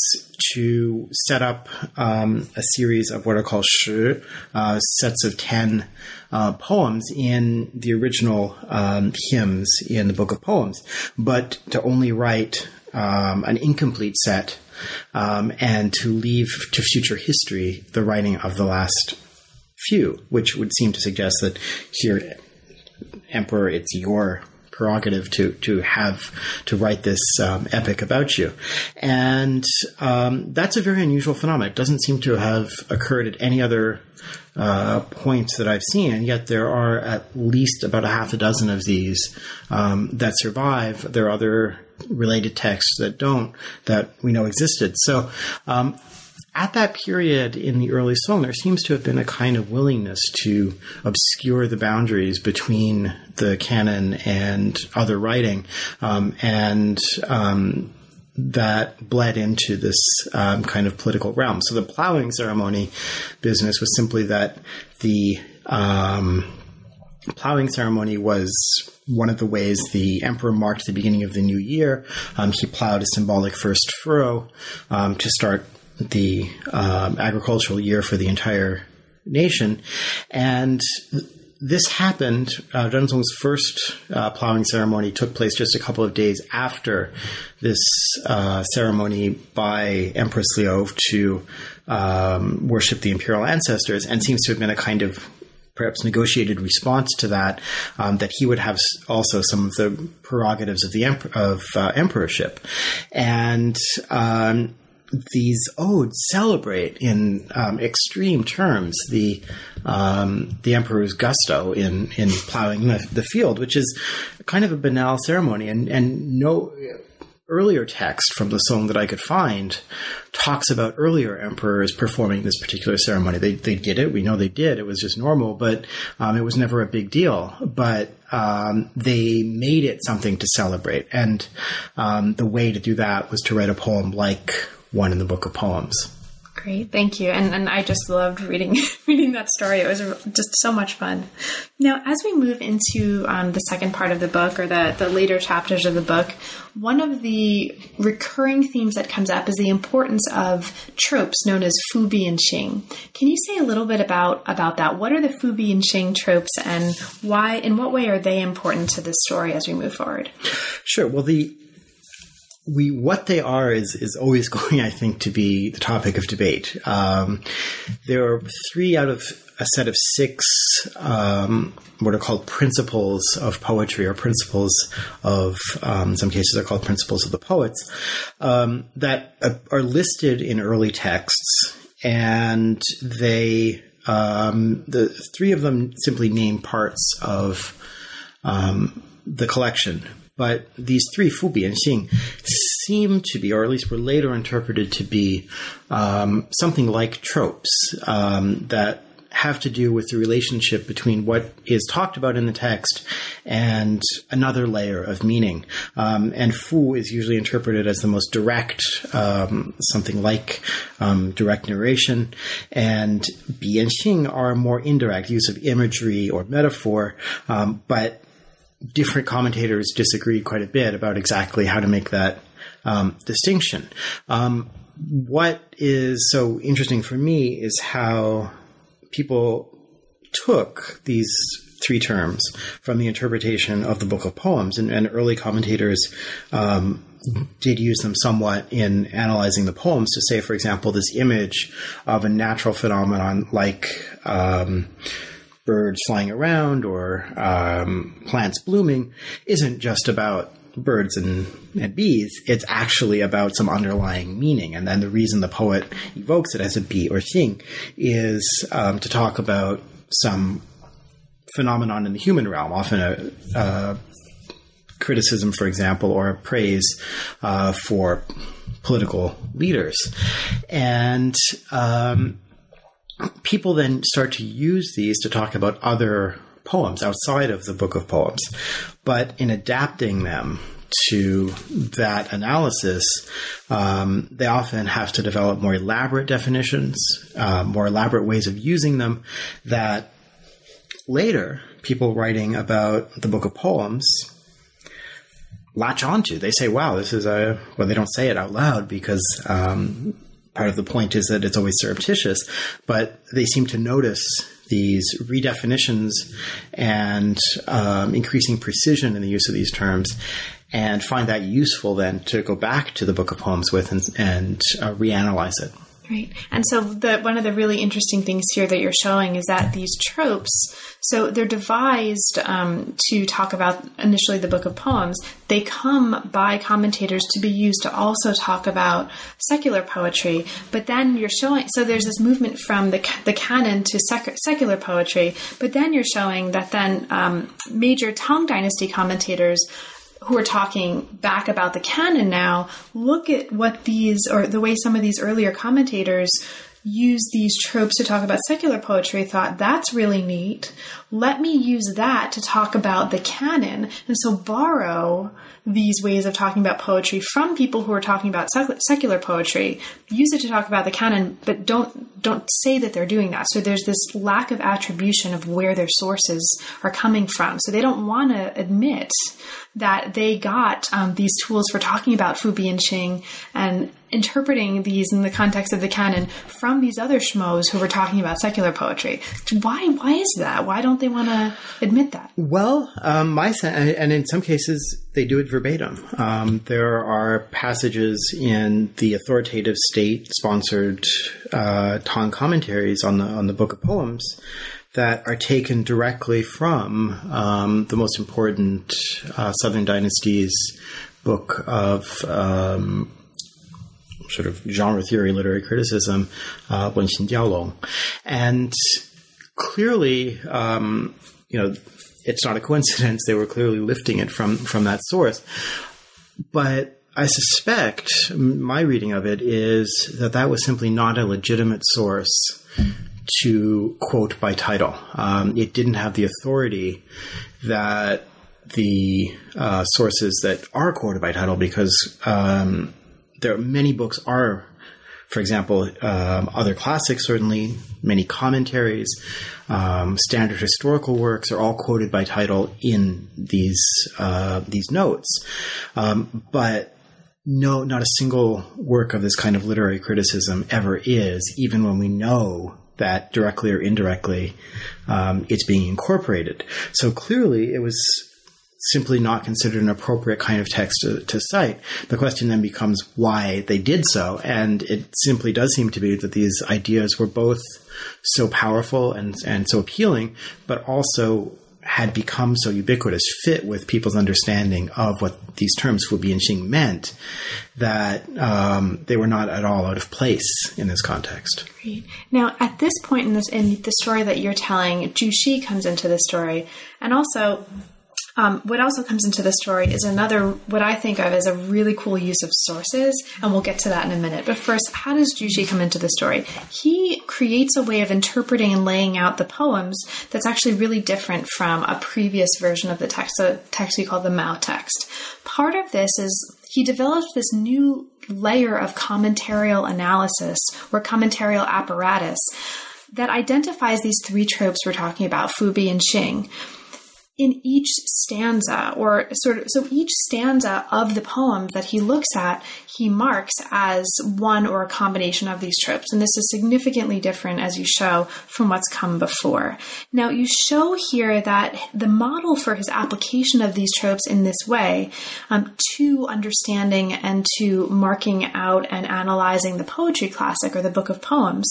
to set up um, a series of what are called shi, uh, sets of 10 uh, poems in the original um, hymns in the Book of Poems, but to only write um, an incomplete set um, and to leave to future history the writing of the last few, which would seem to suggest that here, Emperor, it's your prerogative to to have to write this um, epic about you, and um, that's a very unusual phenomenon. It doesn't seem to have occurred at any other uh, points that I've seen, and yet there are at least about a half a dozen of these um, that survive. There are other related texts that don't that we know existed. So um, at that period in the early Song, there seems to have been a kind of willingness to obscure the boundaries between the canon and other writing, um, and um, that bled into this um, kind of political realm. So the plowing ceremony business was simply that the um, plowing ceremony was one of the ways the emperor marked the beginning of the new year. Um, he plowed a symbolic first furrow um, to start the um, agricultural year for the entire nation. And this happened, uh, Renzong's first uh, plowing ceremony took place just a couple of days after this uh, ceremony by Empress Liu to um, worship the imperial ancestors, and seems to have been a kind of perhaps negotiated response to that, um, that he would have also some of the prerogatives of the of uh, emperorship, and um, these odes celebrate in um, extreme terms the um, the emperor's gusto in in plowing the, the, field, which is kind of a banal ceremony, and and no earlier text from the song that I could find talks about earlier emperors performing this particular ceremony. They they did it. We know they did. It was just normal, but um, it was never a big deal. But um, they made it something to celebrate, and um, the way to do that was to write a poem like one in the book of poems. Great, thank you. And and I just loved reading reading that story. It was just so much fun. Now, as we move into um, the second part of the book or the the later chapters of the book, one of the recurring themes that comes up is the importance of tropes known as Fubi and Xing. Can you say a little bit about about that? What are the Fubi and Xing tropes, and why? In what way are they important to this story as we move forward? Sure. Well, the we what they are is is always going, I think, to be the topic of debate. Um, there are three out of a set of six um, what are called principles of poetry or principles of um, in some cases are called principles of the poets um, that are listed in early texts and they um, the three of them simply name parts of um, the collection but these three, Fubi and Xing, seem to be, or at least were later interpreted to be, um, something like tropes um, that have to do with the relationship between what is talked about in the text and another layer of meaning. Um, and Fu is usually interpreted as the most direct, um, something like um, direct narration, and Bi and Xing are more indirect, use of imagery or metaphor, um, but different commentators disagree quite a bit about exactly how to make that um, distinction. Um, what is so interesting for me is how people took these three terms from the interpretation of the Book of Poems, and, and early commentators um, did use them somewhat in analyzing the poems to say, for example, this image of a natural phenomenon like. Um, birds flying around or um, plants blooming isn't just about birds and, and, bees, it's actually about some underlying meaning. And then the reason the poet evokes it as a bi or xing is um, to talk about some phenomenon in the human realm, often a, a criticism, for example, or a praise uh, for political leaders. And um, people then start to use these to talk about other poems outside of the book of poems. But in adapting them to that analysis, um, they often have to develop more elaborate definitions, uh, more elaborate ways of using them that later people writing about the book of poems latch onto. They say, wow, this is a, well, they don't say it out loud because um, part of the point is that it's always surreptitious, but they seem to notice these redefinitions and um, increasing precision in the use of these terms and find that useful then to go back to the book of poems with and, and uh, reanalyze it. Right. And so the one of the really interesting things here that you're showing is that these tropes, so they're devised um, to talk about initially the book of poems. They come by commentators to be used to also talk about secular poetry. But then you're showing, so there's this movement from the, the canon to sec- secular poetry. But then you're showing that then um, major Tang Dynasty commentators who are talking back about the canon now look at what these or the way some of these earlier commentators use these tropes to talk about secular poetry thought that's really neat. Let me use that to talk about the canon. And so borrow these ways of talking about poetry from people who are talking about secular poetry. Use it to talk about the canon but don't don't say that they're doing that. So there's this lack of attribution of where their sources are coming from. So they don't want to admit that they got um, these tools for talking about and Xing and interpreting these in the context of the canon from these other schmoes who were talking about secular poetry. Why? Why is that? Why don't they want to admit that? Well, um, my and in some cases they do it verbatim. Um, there are passages in the authoritative state-sponsored uh, Tang commentaries on the on the Book of Poems that are taken directly from um, the most important uh, Southern Dynasties book of um, sort of genre theory, literary criticism, uh, Wenxin Diaolong. And clearly, um, you know, it's not a coincidence. They were clearly lifting it from, from that source. But I suspect my reading of it is that that was simply not a legitimate source to quote by title. Um, it didn't have the authority that the uh, sources that are quoted by title because um, there are many books are, for example, um, other classics certainly, many commentaries, um, standard historical works are all quoted by title in these uh, these notes, um, but no, not a single work of this kind of literary criticism ever is, even when we know that directly or indirectly um, it's being incorporated. So clearly, it was simply not considered an appropriate kind of text to, to, cite. The question then becomes why they did so. And it simply does seem to be that these ideas were both so powerful and, and so appealing, but also had become so ubiquitous, fit with people's understanding of what these terms Fubi and Xing meant, that um, they were not at all out of place in this context. Great. Now, at this point in this in the story that you're telling, Zhu Xi comes into the story, and also um, what also comes into the story is another, what I think of as a really cool use of sources, and we'll get to that in a minute. But first, how does Xi come into the story? He creates a way of interpreting and laying out the poems that's actually really different from a previous version of the text, a text we call the Mao text. Part of this is he developed this new layer of commentarial analysis or commentarial apparatus that identifies these three tropes we're talking about, Fubi and Xing in each stanza, or sort of, so each stanza of the poem that he looks at, he marks as one or a combination of these tropes. And this is significantly different, as you show, from what's come before. Now, you show here that the model for his application of these tropes in this way um, to understanding and to marking out and analyzing the poetry classic or the book of poems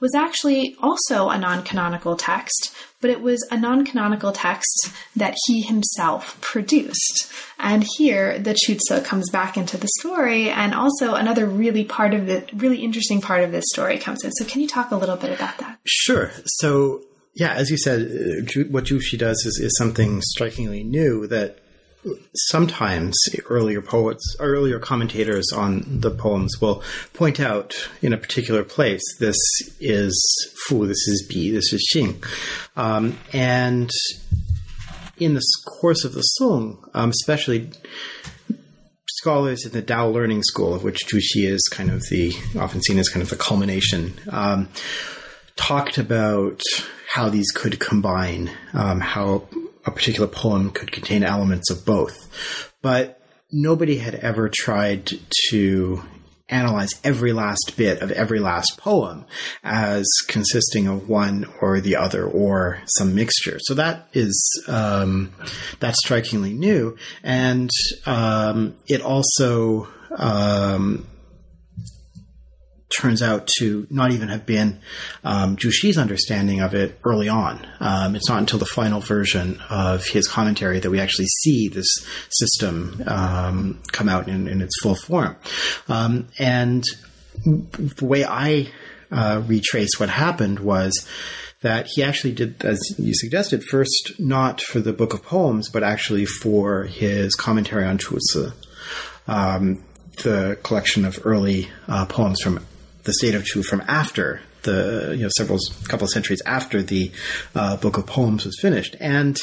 was actually also a non canonical text, but it was a non canonical text that he himself produced. And here the Chu Ci comes back into the story, and also another really part of the really interesting part of this story comes in. So, can you talk a little bit about that? Sure. So, yeah, as you said, uh, what Xi does is, is something strikingly new that sometimes earlier poets, earlier commentators on the poems will point out in a particular place, this is Fu, this is Bi, this is Xing. Um, and in the course of the song, um, especially scholars in the Dao Learning School, of which Zhu Xi is kind of the, often seen as kind of the culmination, um, talked about how these could combine, um, how a particular poem could contain elements of both. But nobody had ever tried to analyze every last bit of every last poem as consisting of one or the other or some mixture. So that is um, that's strikingly new, and um, it also um, turns out to not even have been um, Xi's understanding of it early on. Um, it's not until the final version of his commentary that we actually see this system um, come out in, in, its full form. Um, and the way I uh, retrace what happened was that he actually did, as you suggested, first not for the Book of Poems, but actually for his commentary on Chu Ci. Um, the collection of early uh, poems from the state of Chu from after the you know several couple of centuries after the uh, book of poems was finished, and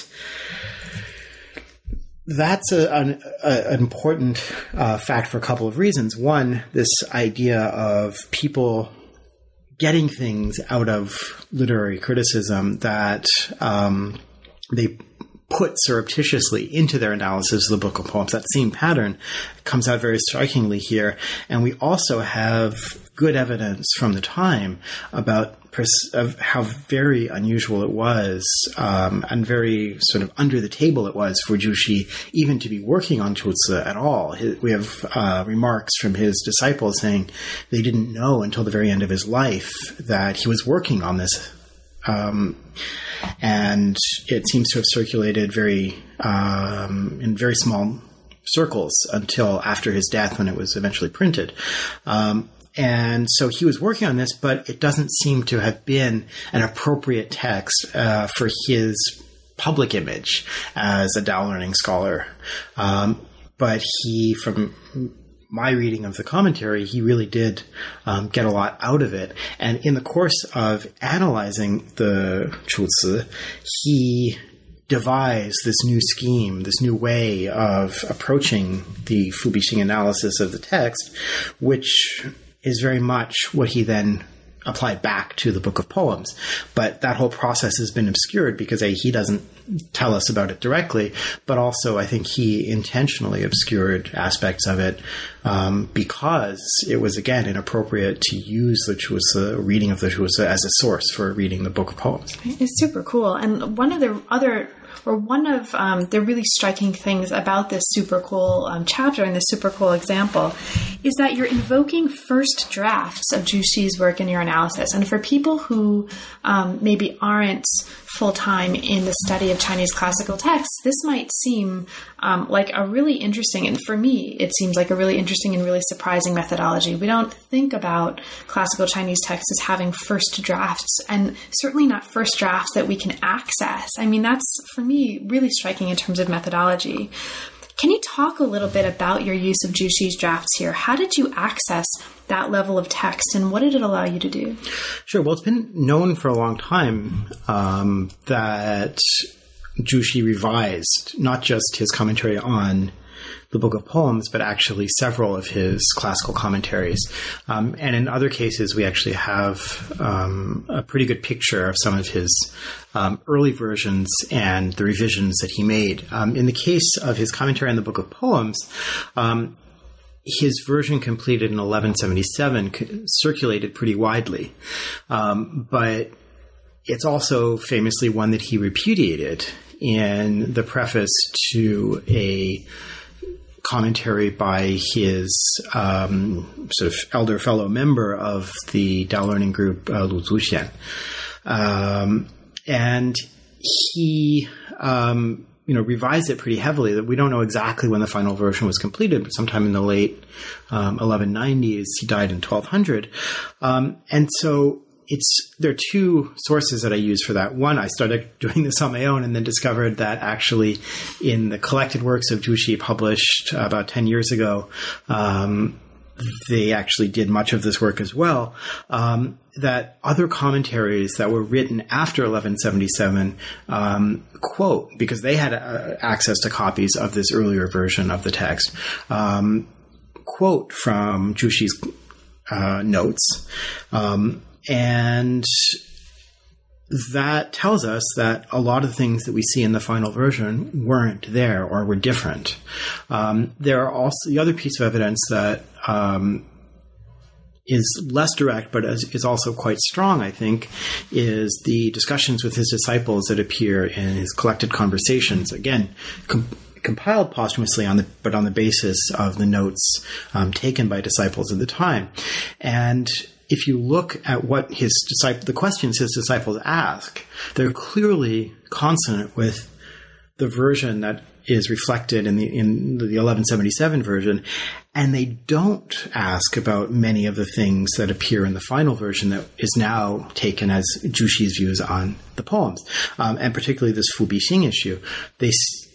that's a, an, a, an important uh, fact for a couple of reasons. One, this idea of people getting things out of literary criticism that um, they put surreptitiously into their analysis of the book of poems. That same pattern comes out very strikingly here. And we also have good evidence from the time about pers- of how very unusual it was um, and very sort of under the table it was for Xi even to be working on Chu Ci at all. We have uh, remarks from his disciples saying they didn't know until the very end of his life that he was working on this um, and it seems to have circulated very um, in very small circles until after his death when it was eventually printed. Um, and so he was working on this, but it doesn't seem to have been an appropriate text uh, for his public image as a Dao learning scholar. Um, but he, from my reading of the commentary, he really did um, get a lot out of it. And in the course of analyzing the Chu Ci, he devised this new scheme, this new way of approaching the Fubixing analysis of the text, which is very much what he then applied back to the book of poems. But that whole process has been obscured because A, he doesn't tell us about it directly, but also I think he intentionally obscured aspects of it um, because it was again inappropriate to use the Chu Ci reading of the Chu Ci as a source for reading the book of poems. It's super cool. And one of the other or one of um, the really striking things about this super cool um, chapter and this super cool example is that you're invoking first drafts of Zhu Xi's work in your analysis. And for people who um, maybe aren't full time in the study of Chinese classical texts, this might seem um, like a really interesting, and for me, it seems like a really interesting and really surprising methodology. We don't think about classical Chinese texts as having first drafts, and certainly not first drafts that we can access. I mean, that's for me really striking in terms of methodology. Can you talk a little bit about your use of Zhu Xi's drafts here? How did you access that level of text, and what did it allow you to do? Sure. Well, it's been known for a long time um, that Zhu Xi revised not just his commentary on the Book of Poems, but actually several of his classical commentaries. Um, and in other cases, we actually have um, a pretty good picture of some of his um, early versions and the revisions that he made. Um, in the case of his commentary on the Book of Poems, um, his version completed in 1177 circulated pretty widely, um, but it's also famously one that he repudiated in the preface to a commentary by his um, sort of elder fellow member of the Dao Learning Group, uh, Lü Zuqian. Um, and he, um, you know, revised it pretty heavily. That we don't know exactly when the final version was completed, but sometime in the late um, 1190s. He died in 1200, um, and so it's there are two sources that I use for that. One, I started doing this on my own, and then discovered that actually, in the collected works of Zhu Xi published about ten years ago, um, they actually did much of this work as well. Um, that other commentaries that were written after 1177 um, quote because they had uh, access to copies of this earlier version of the text. Um, quote from Zhu Xi's uh, notes. Um, and that tells us that a lot of things that we see in the final version weren't there or were different. Um, there are also the other piece of evidence that um, is less direct, but is, also quite strong. I think is the discussions with his disciples that appear in his collected conversations. Again. Com- compiled posthumously on the but on the basis of the notes um, taken by disciples at the time and if you look at what his disciple, the questions his disciples ask, they're clearly consonant with the version that is reflected in the in the 1177 version, and they don't ask about many of the things that appear in the final version that is now taken as Zhu Xi's views on the poems, um, and particularly this Fu Bixing issue. They s-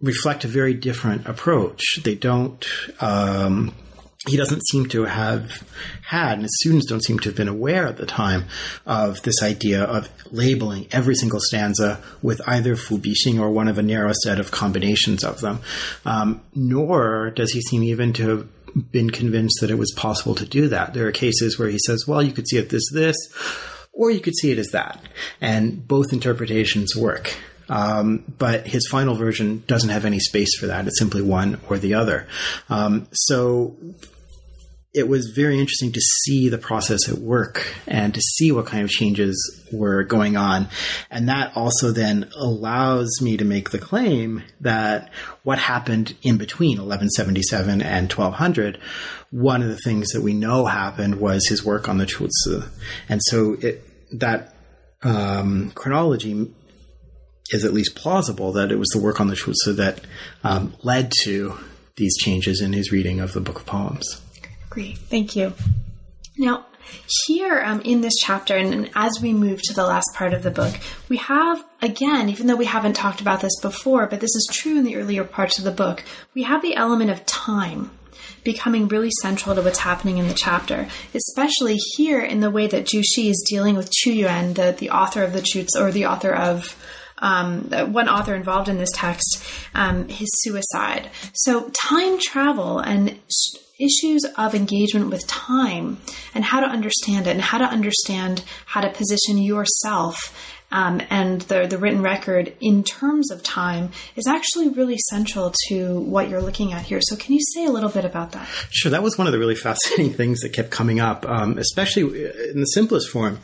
reflect a very different approach. They don't. Um, he doesn't seem to have had, and his students don't seem to have been aware at the time of this idea of labeling every single stanza with either Fu Bixing or one of a narrow set of combinations of them. Um, nor does he seem even to have been convinced that it was possible to do that. There are cases where he says, well, you could see it this, this, or you could see it as that. And both interpretations work. Um, but his final version doesn't have any space for that. It's simply one or the other. Um, so it was very interesting to see the process at work and to see what kind of changes were going on. And that also then allows me to make the claim that what happened in between 1177 and 1200, one of the things that we know happened was his work on the Chu Ci. And so it, that um, chronology is at least plausible that it was the work on the Chu Ci that um, led to these changes in his reading of the Book of Poems. Great, thank you. Now, here um, in this chapter, and, as we move to the last part of the book, we have, again, even though we haven't talked about this before, but this is true in the earlier parts of the book, we have the element of time becoming really central to what's happening in the chapter, especially here in the way that Zhu Xi is dealing with Qu Yuan, the, the author of the Chu Ci, or the author of um, one author involved in this text, um, his suicide. So time travel and issues of engagement with time and how to understand it and how to understand how to position yourself um, and the, the written record in terms of time is actually really central to what you're looking at here. So, can you say a little bit about that? Sure. That was one of the really fascinating things that kept coming up, um, especially in the simplest form.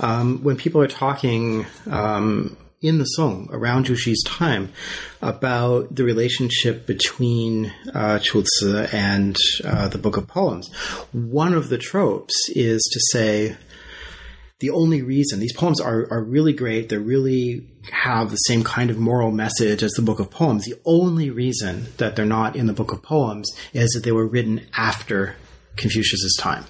Um, when people are talking, um, in the Song around Xi's time about the relationship between uh, Chu Ci and uh, the Book of Poems. One of the tropes is to say the only reason these poems are, are really great, they really have the same kind of moral message as the Book of Poems. The only reason that they're not in the Book of Poems is that they were written after Confucius's time.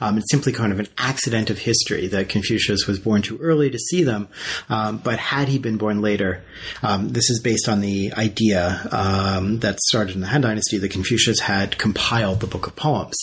Um, it's simply kind of an accident of history that Confucius was born too early to see them. Um, but had he been born later, um, this is based on the idea um, that started in the Han Dynasty that Confucius had compiled the Book of Poems.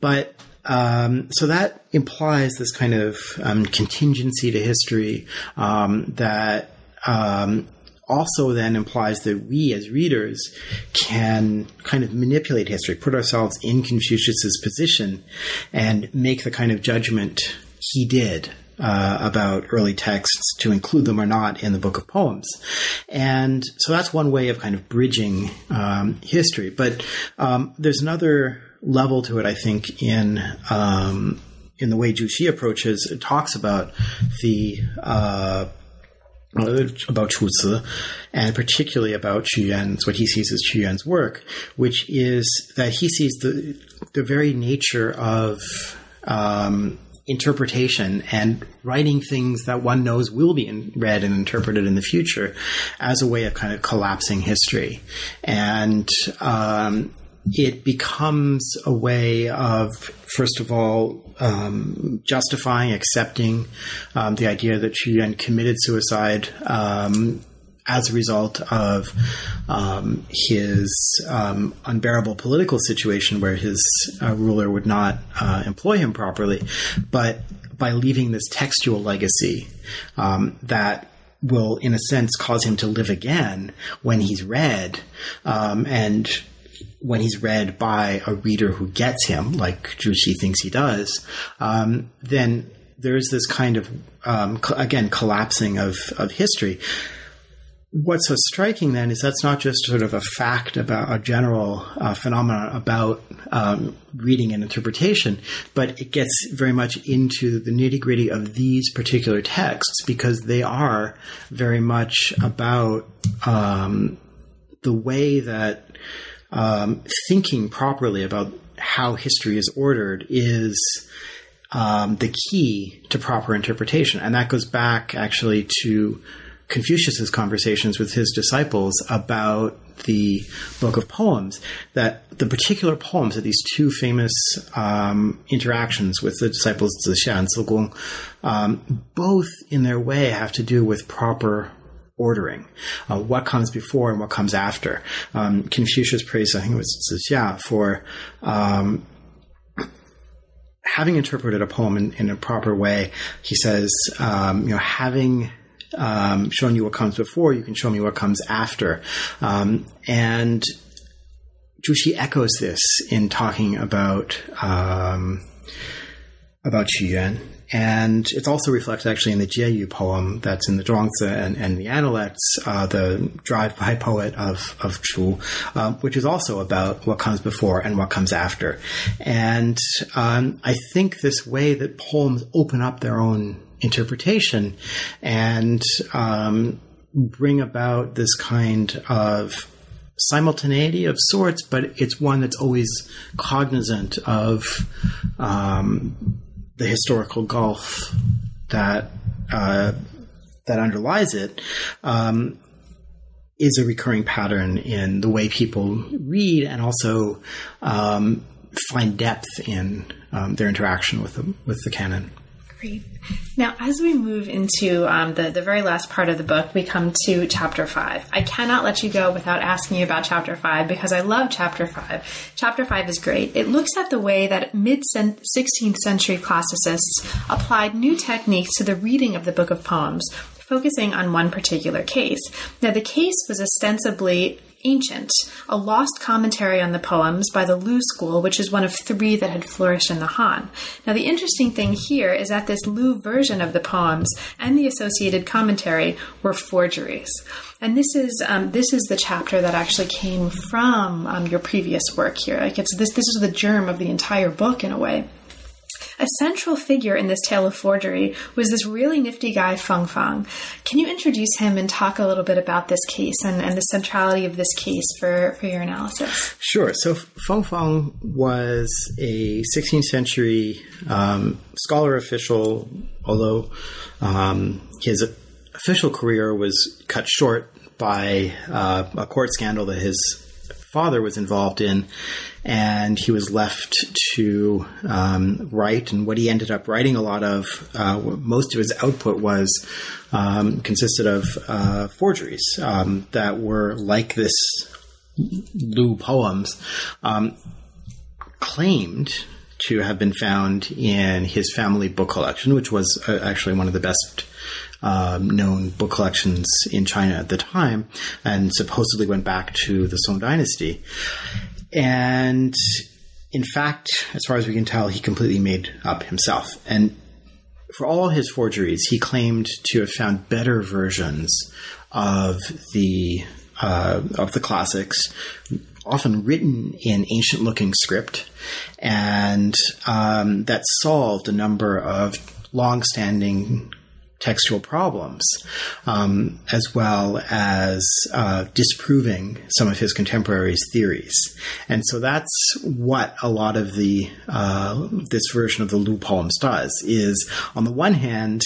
But um, so that implies this kind of um, contingency to history um, that um, also then implies that we as readers can kind of manipulate history, put ourselves in Confucius's position, and make the kind of judgment he did uh, about early texts to include them or not in the book of poems. And so that's one way of kind of bridging um, history. But um, there's another level to it, I think, in um, in the way Zhu Xi approaches, it talks about the uh, about Chu Ci, and particularly about Qu Yuan's, what he sees as Qu Yuan's work, which is that he sees the the very nature of um, interpretation and writing things that one knows will be in, read and interpreted in the future as a way of kind of collapsing history. And um, it becomes a way of, first of all, um, justifying, accepting um, the idea that Qu Yuan committed suicide um, as a result of um, his um, unbearable political situation where his uh, ruler would not uh, employ him properly, but by leaving this textual legacy um, that will, in a sense, cause him to live again when he's read and when he's read by a reader who gets him, like Zhu thinks he does, um, then there's this kind of um, co- again collapsing of of history. What's so striking then is that's not just sort of a fact about a general uh, phenomenon about um, reading and interpretation, but it gets very much into the nitty gritty of these particular texts because they are very much about um, the way that um, thinking properly about how history is ordered is um, the key to proper interpretation. And that goes back actually to Confucius's conversations with his disciples about the book of poems. That the particular poems of these two famous um, interactions with the disciples Zixia and Zigong, um, both in their way have to do with proper ordering, uh, what comes before and what comes after. Um, Confucius praised, I think it was Zixia, for um, having interpreted a poem in, in, a proper way. He says, um, you know, having um, shown you what comes before, you can show me what comes after. Um, and Zhu Xi echoes this in talking about um, about Qu Yuan and it's also reflected actually in the Jieyu poem that's in the Zhuangzi and, and the Analects, uh, the drive-by poet of, of Chu, uh, which is also about what comes before and what comes after. And um, I think this way that poems open up their own interpretation and um, bring about this kind of simultaneity of sorts, but it's one that's always cognizant of um, the historical gulf that uh, that underlies it um, is a recurring pattern in the way people read and also um, find depth in um, their interaction with the, with the canon. Great. Now, as we move into um, the, the very last part of the book, we come to chapter five. I cannot let you go without asking you about chapter five because I love chapter five. Chapter five is great. It looks at the way that mid 16th century classicists applied new techniques to the reading of the book of poems, focusing on one particular case. Now, the case was ostensibly Ancient, a lost commentary on the poems by the Lu school, which is one of three that had flourished in the Han. Now, the interesting thing here is that this Lu version of the poems and the associated commentary were forgeries. And this is um, this is the chapter that actually came from um, your previous work here. Like it's this this is the germ of the entire book in a way. A central figure in this tale of forgery was this really nifty guy, Feng Fang. Can you introduce him and talk a little bit about this case and, and the centrality of this case for, for your analysis? Sure. So Feng Fang was a 16th century um, scholar official, although um, his official career was cut short by uh, a court scandal that his father was involved in, and he was left to um, write. And what he ended up writing a lot of, uh, most of his output was um, consisted of uh, forgeries um, that were like this Lu poems, um, claimed to have been found in his family book collection, which was uh, actually one of the best um, known book collections in China at the time, and supposedly went back to the Song Dynasty. And in fact, as far as we can tell, he completely made up himself. And for all his forgeries, he claimed to have found better versions of the uh, of the classics, often written in ancient looking script, and um, that solved a number of long standing textual problems, um, as well as uh, disproving some of his contemporaries' theories. And so that's what a lot of the uh, this version of the Lu poems does. Is on the one hand,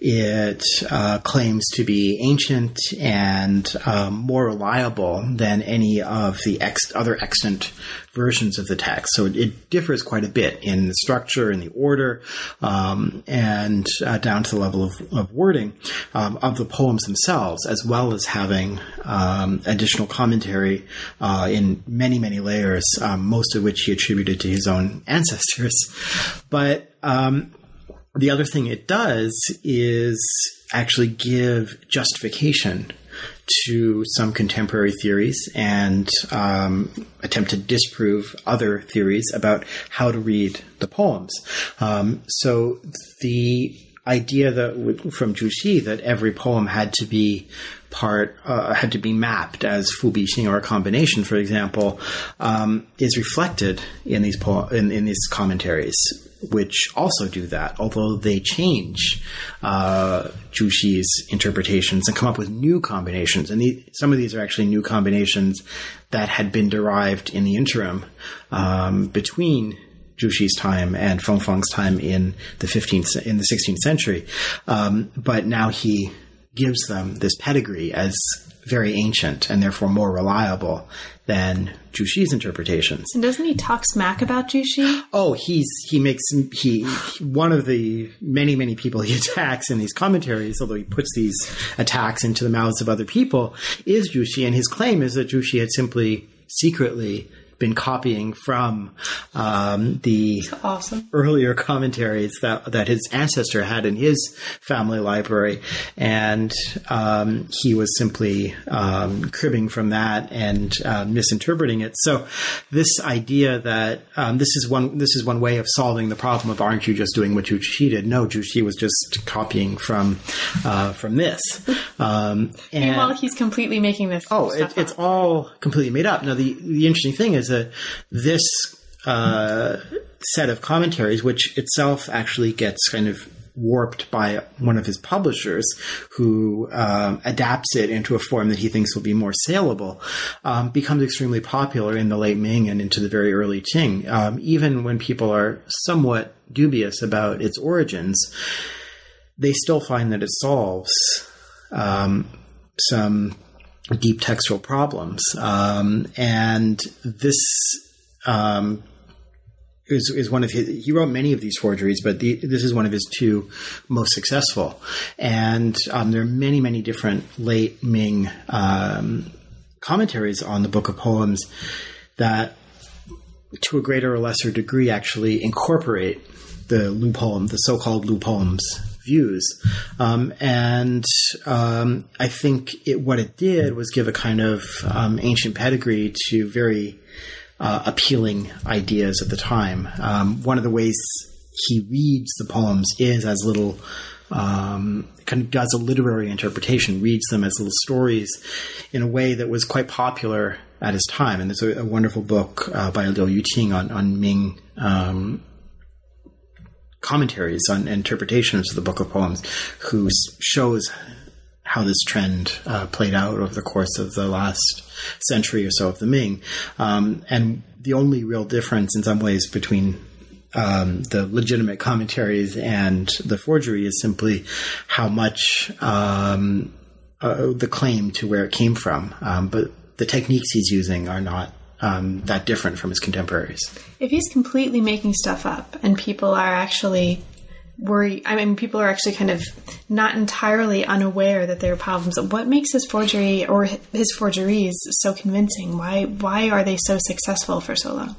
it uh, claims to be ancient and um, more reliable than any of the ex- other extant versions of the text. So it, it, differs quite a bit in the structure and the order, um, and uh, down to the level of, of wording um, of the poems themselves, as well as having um, additional commentary uh, in many, many layers, um, most of which he attributed to his own ancestors. But um, the other thing it does is actually give justification to some contemporary theories and um, attempt to disprove other theories about how to read the poems. Um, so the idea that from Zhu Xi that every poem had to be part uh, had to be mapped as Fu Bi or a combination, for example, um, is reflected in these po- in, in these commentaries which also do that, although they change uh, Xi's interpretations and come up with new combinations. And the, some of these are actually new combinations that had been derived in the interim um, between Xi's time and Feng Fang's time in the 15th in the 16th century. Um, but now he gives them this pedigree as very ancient and therefore more reliable than Xi's interpretations. And doesn't he talk smack about Xi? Oh, he's he makes he one of the many many people he attacks in these commentaries, although he puts these attacks into the mouths of other people, is Xi, and his claim is that Xi had simply secretly been copying from um, the awesome. earlier commentaries that that his ancestor had in his family library, and um, he was simply um, cribbing from that and uh, misinterpreting it. So, this idea that um, this is one this is one way of solving the problem of aren't you just doing what Xi did? No, Xi was just copying from uh, from this. Um, and Meanwhile, he's completely making this. Oh, it, it's all completely made up. Now, the the interesting thing is that this uh, set of commentaries, which itself actually gets kind of warped by one of his publishers who um, adapts it into a form that he thinks will be more saleable, um, becomes extremely popular in the late Ming and into the very early Qing. Um, even when people are somewhat dubious about its origins, they still find that it solves um, some deep textual problems. Um, and this um, is, is one of his. He wrote many of these forgeries, but the, this is one of his two most successful. And um, there are many, many different late Ming um, commentaries on the Book of Poems that, to a greater or lesser degree, actually incorporate the Lu poem, the so-called Lu poems views. Um, and um, I think it, what it did was give a kind of um, ancient pedigree to very uh, appealing ideas at the time. Um, one of the ways he reads the poems is as little. Um, kind of does a literary interpretation, reads them as little stories in a way that was quite popular at his time. And there's a, a wonderful book uh, by Liu Yuqing on, on Ming um, commentaries on interpretations of the Book of Poems, who shows how this trend uh, played out over the course of the last century or so of the Ming. Um, and the only real difference, in some ways, between um, the legitimate commentaries and the forgery is simply how much um, uh, the claim to where it came from. Um, but the techniques he's using are not um, that different from his contemporaries. If he's completely making stuff up and people are actually worry I mean people are actually kind of not entirely unaware that there are problems. What makes his forgery or his forgeries so convincing? Why why are they so successful for so long?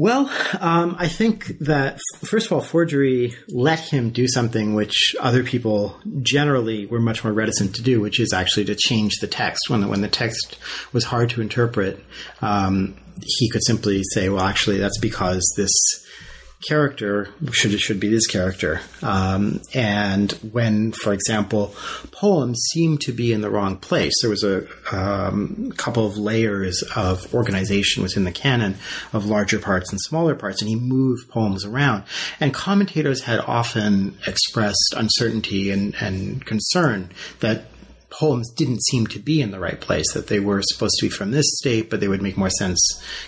Well, um, I think that first of all, forgery let him do something which other people generally were much more reticent to do, which is actually to change the text. When the, when the text was hard to interpret, um, he could simply say, "Well, actually, that's because this." Character should it should be this character. Um, and when, for example, poems seem to be in the wrong place, there was a um, couple of layers of organization within the canon of larger parts and smaller parts, and he moved poems around. And commentators had often expressed uncertainty and, and concern that poems didn't seem to be in the right place, that they were supposed to be from this state, but they would make more sense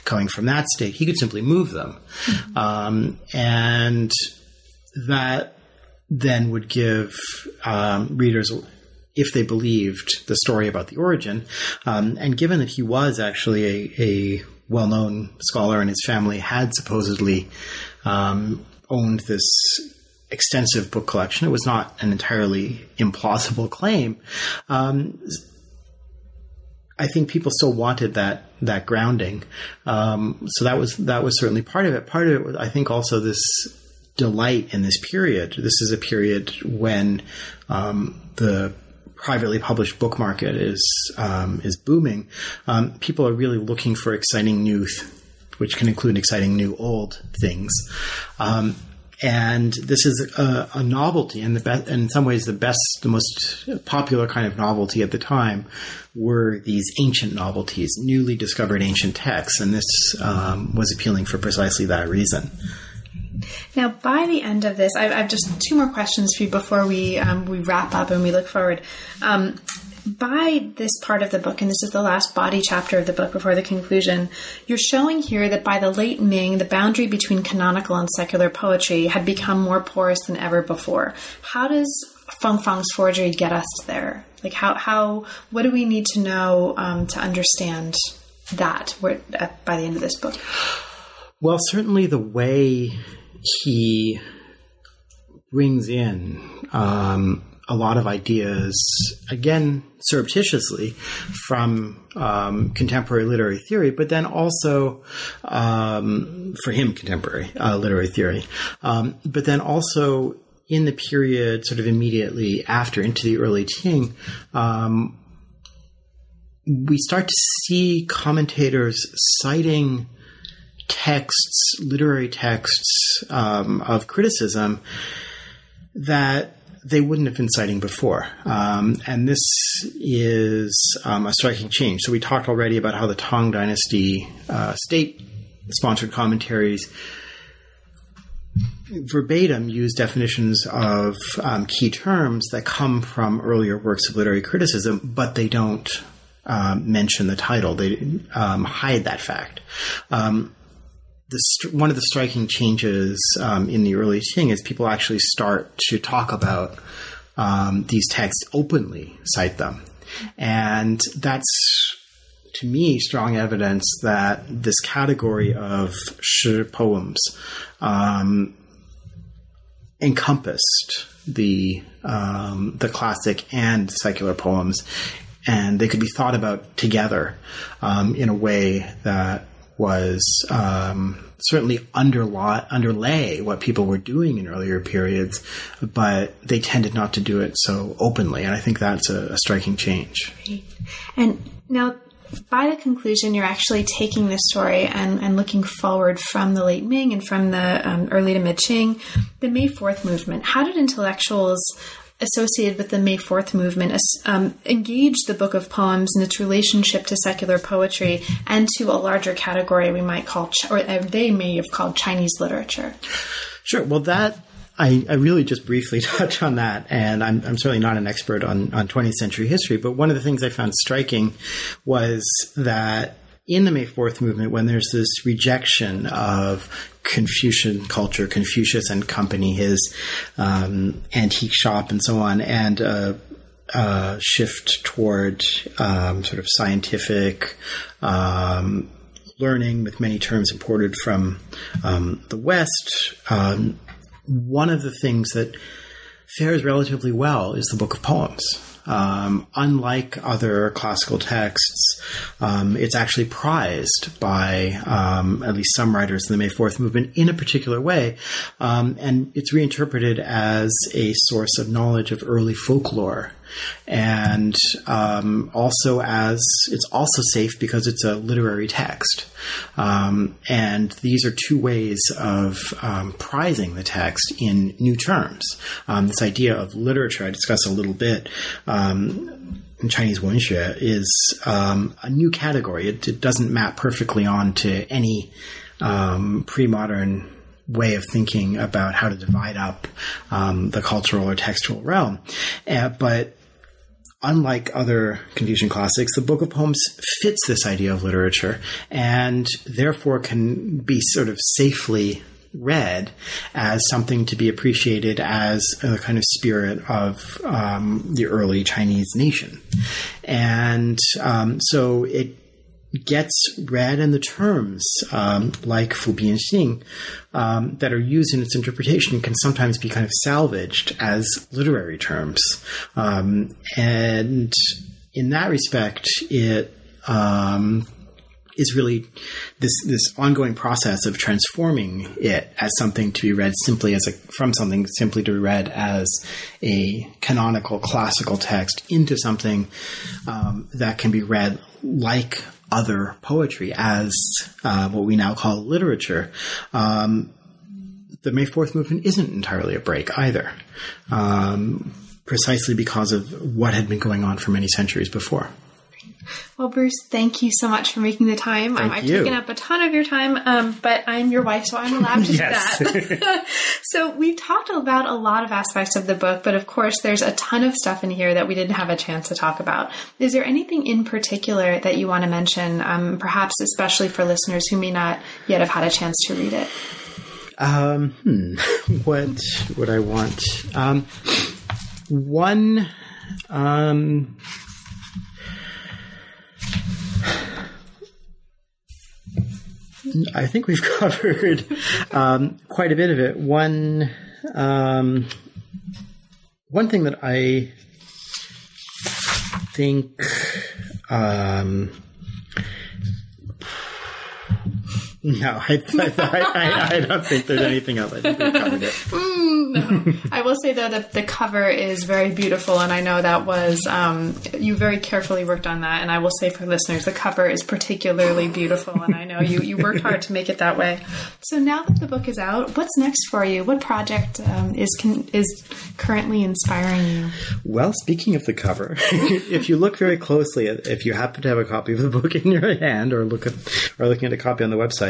coming from that state. He could simply move them. Mm-hmm. Um, and that then would give um, readers, if they believed the story about the origin, um, and given that he was actually a, a well known scholar and his family had supposedly um, owned this extensive book collection. It was not an entirely implausible claim. Um, I think people still wanted that that grounding. Um, so that was that was certainly part of it. Part of it, was, I think, also this delight in this period. This is a period when um, the privately published book market is um, is booming. Um, people are really looking for exciting new. Th- which can include exciting new old things. Um, and this is a, a novelty, and the best, in some ways, the best, the most popular kind of novelty at the time were these ancient novelties, newly discovered ancient texts, and this um, was appealing for precisely that reason. Now, by the end of this, I, have just two more questions for you before we um, we wrap up and we look forward. Um, by this part of the book, and this is the last body chapter of the book before the conclusion, you're showing here that by the late Ming, the boundary between canonical and secular poetry had become more porous than ever before. How does Feng Fang's forgery get us there? Like, how, how what do we need to know um, to understand that by the end of this book? Well, certainly the way he brings in um, a lot of ideas, again, surreptitiously from um, contemporary literary theory, but then also um, for him, contemporary uh, literary theory, um, but then also in the period sort of immediately after into the early Qing, um, we start to see commentators citing texts, literary texts um, of criticism that they wouldn't have been citing before. Um, and this is um, a striking change. So we talked already about how the Tang Dynasty uh, state sponsored commentaries verbatim use definitions of um, key terms that come from earlier works of literary criticism, but they don't um, mention the title. They um, hide that fact. Um, the, one of the striking changes um, in the early Qing is people actually start to talk about um, these texts openly, cite them, and that's to me strong evidence that this category of shi poems um, encompassed the um, the classic and secular poems, and they could be thought about together um, in a way that was um, certainly underlay what people were doing in earlier periods, but they tended not to do it so openly. And I think that's a, a striking change. And now, by the conclusion, you're actually taking this story and, and looking forward from the late Ming and from the um, early to mid Qing, the May 4th movement. How did intellectuals associated with the May 4th movement um, engaged the Book of Poems in its relationship to secular poetry and to a larger category we might call, or uh, they may have called Chinese literature. Sure. Well, that I, I, really just briefly touch on that, and I'm, I'm, certainly not an expert on, on 20th century history, but one of the things I found striking was that in the May 4th movement, when there's this rejection of Confucian culture, Confucius and Company, his um, antique shop, and so on, and uh, shift toward um, sort of scientific um, learning with many terms imported from um, the West. Um, one of the things that fares relatively well is the Book of Poems. Um, unlike other classical texts, um, it's actually prized by um, at least some writers in the May Fourth movement in a particular way, um, and it's reinterpreted as a source of knowledge of early folklore and um, also as it's also safe because it's a literary text. Um, and these are two ways of um, prizing the text in new terms. Um, this idea of literature, I discussed a little bit um, in Chinese wenxue, is um, a new category. It, it, doesn't map perfectly onto any pre-modern way of thinking about how to divide up um, the cultural or textual realm. Uh, but unlike other Confucian classics, the Book of Poems fits this idea of literature and therefore can be sort of safely read as something to be appreciated as a kind of spirit of um, the early Chinese nation. And um, so it gets read in the terms um, like Fu Bian Xing um, that are used in its interpretation can sometimes be kind of salvaged as literary terms. Um, and in that respect, it um, is really this this ongoing process of transforming it as something to be read simply as a from something simply to be read as a canonical classical text into something um, that can be read like other poetry as uh, what we now call literature. Um, the May Fourth movement isn't entirely a break either, um, precisely because of what had been going on for many centuries before. Well, Bruce, thank you so much for making the time. Um, I've you. taken up a ton of your time, um, but I'm your wife, so I'm allowed to do that. so we've talked about a lot of aspects of the book, but of course, there's a ton of stuff in here that we didn't have a chance to talk about. Is there anything in particular that you want to mention, um, perhaps especially for listeners who may not yet have had a chance to read it? Um, hmm. What would I want? Um, one. Um, I think we've covered um, quite a bit of it. One um, one thing that I think um, no, I, I, I, I, don't think there's anything else. I think we've covered it. Mm, no. I will say though that the cover is very beautiful, and I know that was um, you very carefully worked on that. And I will say for listeners, the cover is particularly beautiful, and I know you you worked hard to make it that way. So now that the book is out, what's next for you? What project um, is can, is currently inspiring you? Well, speaking of the cover, if you look very closely, if you happen to have a copy of the book in your hand, or look at or looking at a copy on the website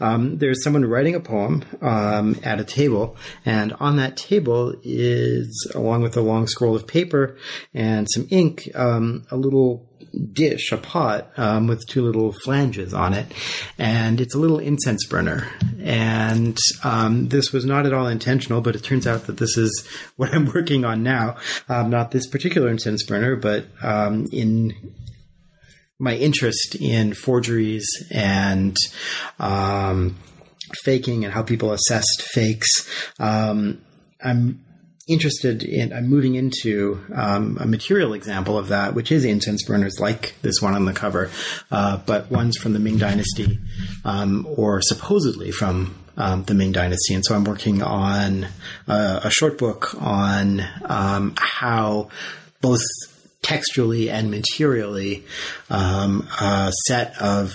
um, there's someone writing a poem um, at a table, and on that table is, along with a long scroll of paper and some ink, um, a little dish, a pot um, with two little flanges on it, and it's a little incense burner. And um, this was not at all intentional, but it turns out that this is what I'm working on now. Um, not this particular incense burner, but um, in my interest in forgeries and um, faking and how people assessed fakes. Um, I'm interested in I'm moving into um, a material example of that, which is incense burners like this one on the cover, uh, but ones from the Ming Dynasty um, or supposedly from um, the Ming Dynasty. And so I'm working on uh, a short book on um, how both textually and materially um, a set of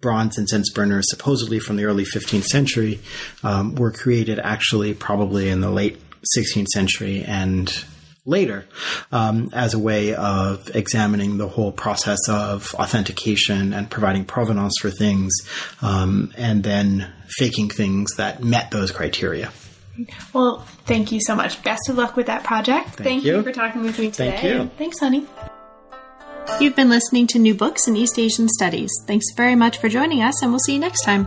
bronze incense burners, supposedly from the early 15th century, um, were created actually probably in the late 16th century and later um, as a way of examining the whole process of authentication and providing provenance for things, um, and then faking things that met those criteria. Well, thank you so much. Best of luck with that project. Thank, Thank you. you. for talking with me today. Thank you. Thanks, honey. You've been listening to New Books in East Asian Studies. Thanks very much for joining us, and we'll see you next time.